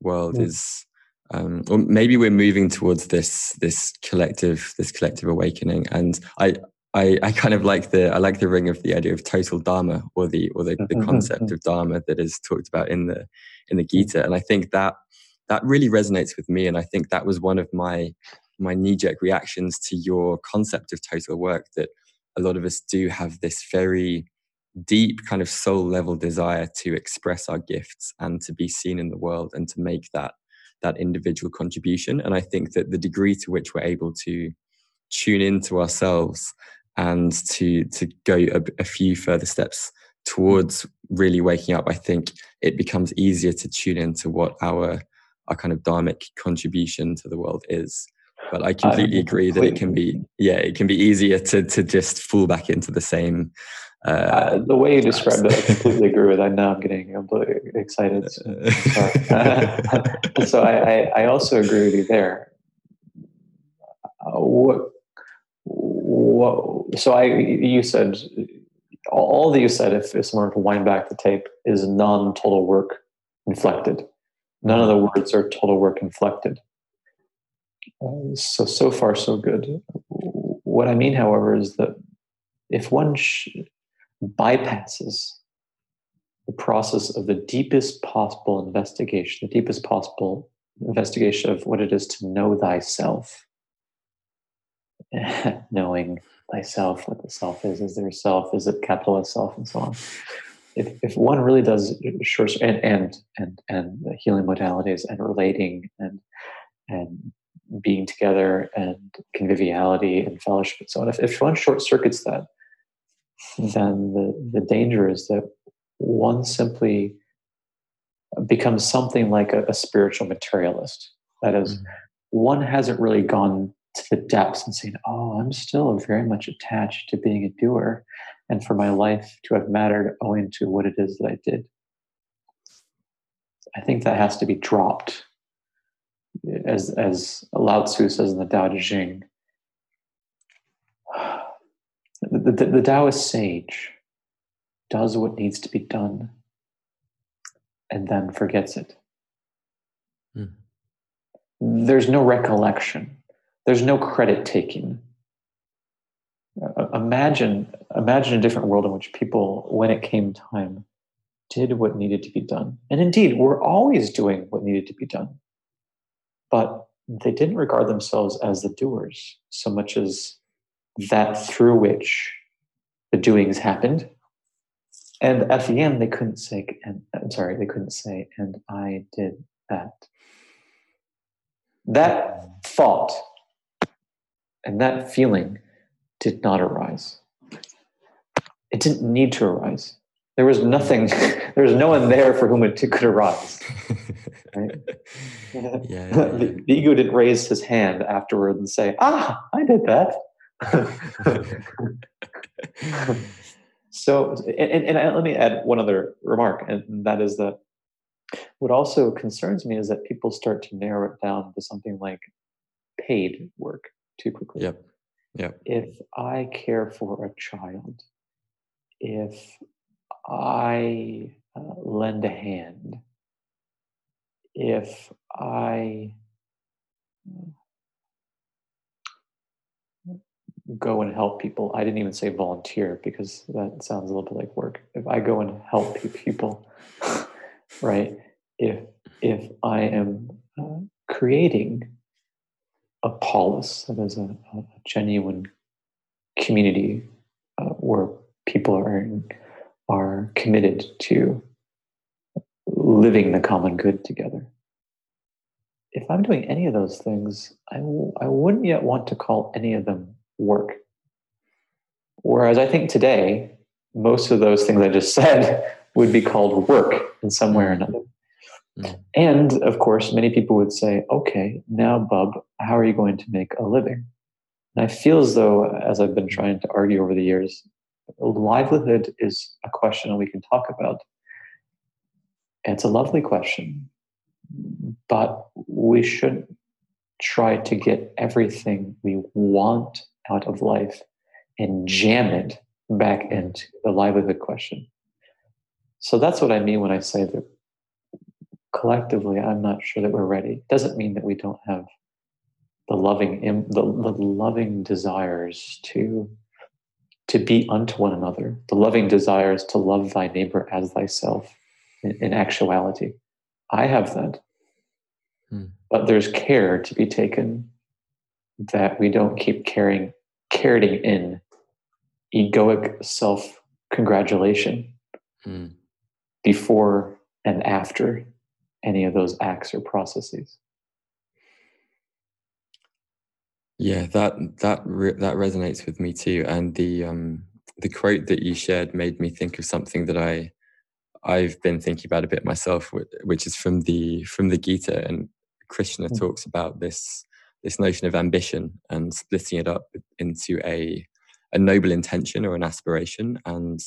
world mm. is um, or maybe we're moving towards this this collective this collective awakening. And I, I i kind of like the i like the ring of the idea of total dharma or the or the, the mm-hmm, concept mm-hmm. of dharma that is talked about in the in the gita. And i think that that really resonates with me. And i think that was one of my my knee-jerk reactions to your concept of total work that a lot of us do have this very deep kind of soul level desire to express our gifts and to be seen in the world and to make that that individual contribution. And I think that the degree to which we're able to tune into ourselves and to to go a, a few further steps towards really waking up, I think it becomes easier to tune into what our our kind of dharmic contribution to the world is. But I completely agree that it can be yeah, it can be easier to to just fall back into the same uh, uh, the way you described it, I completely agree with. I know I'm getting a bit excited. <laughs> So, <laughs> so I, I, I, also agree with you there. Uh, what, what, so I, you said all that you said. If, if someone were to wind back the tape, is non-total work inflected. None of the words are total work inflected. Uh, so so far so good. What I mean, however, is that if one sh- bypasses the process of the deepest possible investigation, the deepest possible investigation of what it is to know thyself. <laughs> knowing thyself, what the self is, is there a self, is it capital S self, and so on. If, if one really does short and and and and healing modalities and relating and and being together and conviviality and fellowship and so on, if, if one short circuits that, then the, the danger is that one simply becomes something like a, a spiritual materialist. That is, mm-hmm. one hasn't really gone to the depths and saying, Oh, I'm still very much attached to being a doer and for my life to have mattered owing to what it is that I did. I think that has to be dropped. As, as Lao Tzu says in the Tao Te Ching, the, the, the Taoist sage does what needs to be done and then forgets it. Mm. There's no recollection, there's no credit taking. Uh, imagine, imagine a different world in which people, when it came time, did what needed to be done. And indeed, we're always doing what needed to be done. But they didn't regard themselves as the doers so much as that through which the doings happened. And at the end, they couldn't say, and I'm sorry, they couldn't say, and I did that. That thought and that feeling did not arise. It didn't need to arise. There was nothing, <laughs> there was no one there for whom it could arise. <laughs> Right? yeah, yeah, <laughs> yeah. The, the ego didn't raise his hand afterward and say, ah, I did that. so, and, and, and let me add one other remark, and that is that what also concerns me is that people start to narrow it down to something like paid work too quickly. Yep. Yep. If I care for a child, if I uh, lend a hand, if I go and help people. I didn't even say volunteer because that sounds a little bit like work. If I go and help people, <laughs> right? If if I am uh, creating a polis that is a, a genuine community uh, where people are are committed to living the common good together. If I'm doing any of those things, I w- I wouldn't yet want to call any of them work. Whereas I think today, most of those things I just <laughs> said would be called work in some way or another. Mm. And of course, many people would say, okay, now, Bub, how are you going to make a living? And I feel as though, as I've been trying to argue over the years, livelihood is a question we can talk about. It's a lovely question, but we shouldn't try to get everything we want out of life and jam it back into the livelihood question. So that's what I mean when I say that collectively, I'm not sure that we're ready. It doesn't mean that we don't have the loving, the, the loving desires to to be unto one another, the loving desires to love thy neighbor as thyself. In, in actuality, I have that, hmm. but there's care to be taken that we don't keep carrying carrying in egoic self congratulation mm. before and after any of those acts or processes. Yeah, that that re- that resonates with me too. And the um, the quote that you shared made me think of something that I I've been thinking about a bit myself, which is from the from the Gita. And Krishna mm. talks about this this notion of ambition and splitting it up into a a noble intention or an aspiration and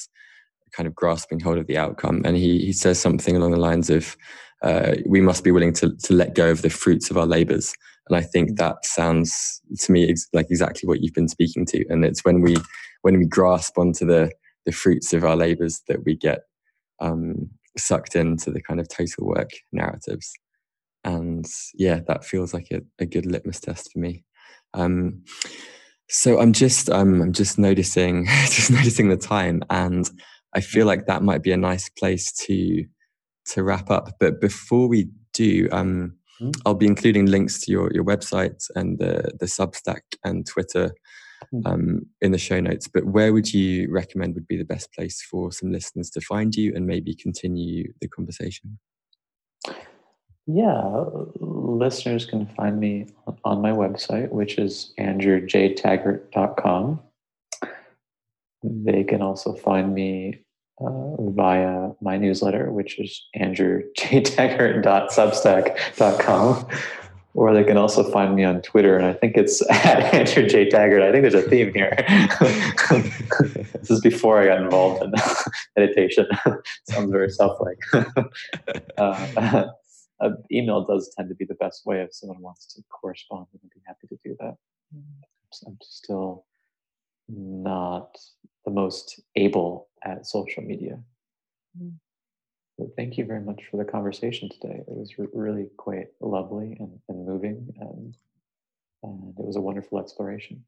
kind of grasping hold of the outcome. And he he says something along the lines of, uh, "We must be willing to to let go of the fruits of our labors." And I think that sounds to me ex- like exactly what you've been speaking to. And it's when we when we grasp onto the the fruits of our labors that we get um, sucked into the kind of total work narratives and yeah, that feels like a, a good litmus test for me. Um, so I'm just um, I'm just noticing <laughs> just noticing the time, and I feel like that might be a nice place to to wrap up. But before we do, um, mm-hmm. I'll be including links to your, your website and the, the Substack and Twitter mm-hmm. um, in the show notes. But where would you recommend would be the best place for some listeners to find you and maybe continue the conversation? Yeah, listeners can find me on my website, which is andrewjtaggart.com. They can also find me uh, via my newsletter, which is andrewjtaggart.substack.com. Or they can also find me on Twitter, and I think it's <laughs> at Andrew J. Taggart. I think there's a theme here. <laughs> this is before I got involved in <laughs> meditation. Sounds very self-like. uh, uh, email does tend to be the best way if someone wants to correspond. I'd be happy to do that. I'm still not the most able at social media. Mm. But thank you very much for the conversation today. It was re- really quite lovely and, and moving, and, and it was a wonderful exploration.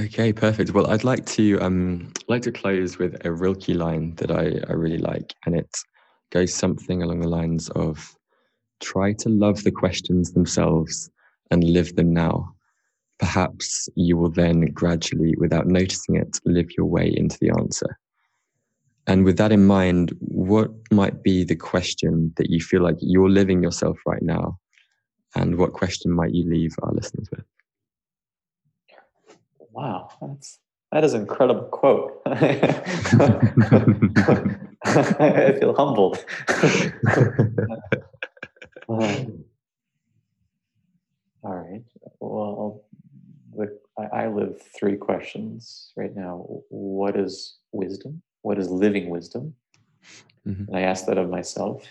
Okay, perfect. Well, I'd like to um, like to close with a Rilke line that I, I really like, and it goes something along the lines of try to love the questions themselves and live them now. Perhaps you will then gradually, without noticing it, live your way into the answer. And with that in mind, what might be the question that you feel like you're living yourself right now? And what question might you leave our listeners with? Wow, that's that is an incredible quote. <laughs> I feel humbled. um, <laughs> all right. Well, I, I live three questions right now. What is wisdom? What is living wisdom? Mm-hmm. And I ask that of myself.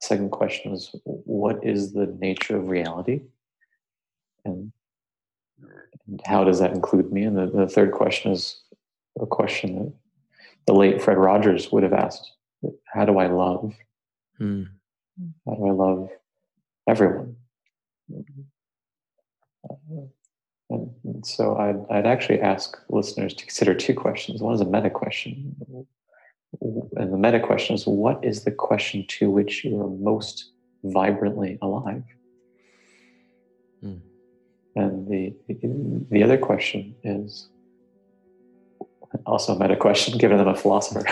Second question is, what is the nature of reality? And, and how does that include me? And the, the third question is a question that the late Fred Rogers would have asked How do I love? Mm. How do I love everyone? And, and so I'd, I'd actually ask listeners to consider two questions. One is a meta question. And the meta question is what is the question to which you are most vibrantly alive? Mm. And the, the other question is also a meta question, given I'm a philosopher. <laughs>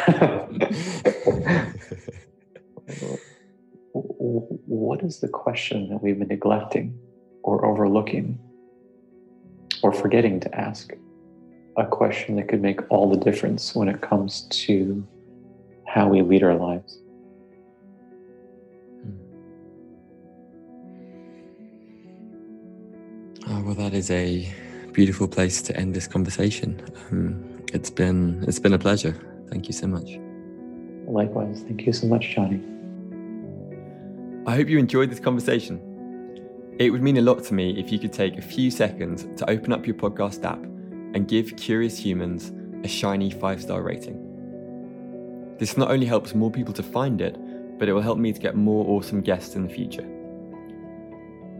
<laughs> what is the question that we've been neglecting or overlooking or forgetting to ask? A question that could make all the difference when it comes to how we lead our lives. Oh, well, that is a beautiful place to end this conversation. Um, it's been it's been a pleasure. Thank you so much. Likewise. Thank you so much, Johnny. I hope you enjoyed this conversation. It would mean a lot to me if you could take a few seconds to open up your podcast app and give Curious Humans a shiny five star rating. This not only helps more people to find it, but it will help me to get more awesome guests in the future.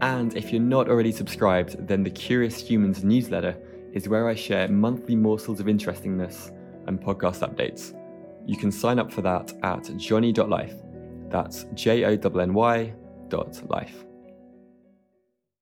And if you're not already subscribed, then the Curious Humans newsletter is where I share monthly morsels of interestingness and podcast updates. You can sign up for that at johnny.life. That's J O N N Y dot life.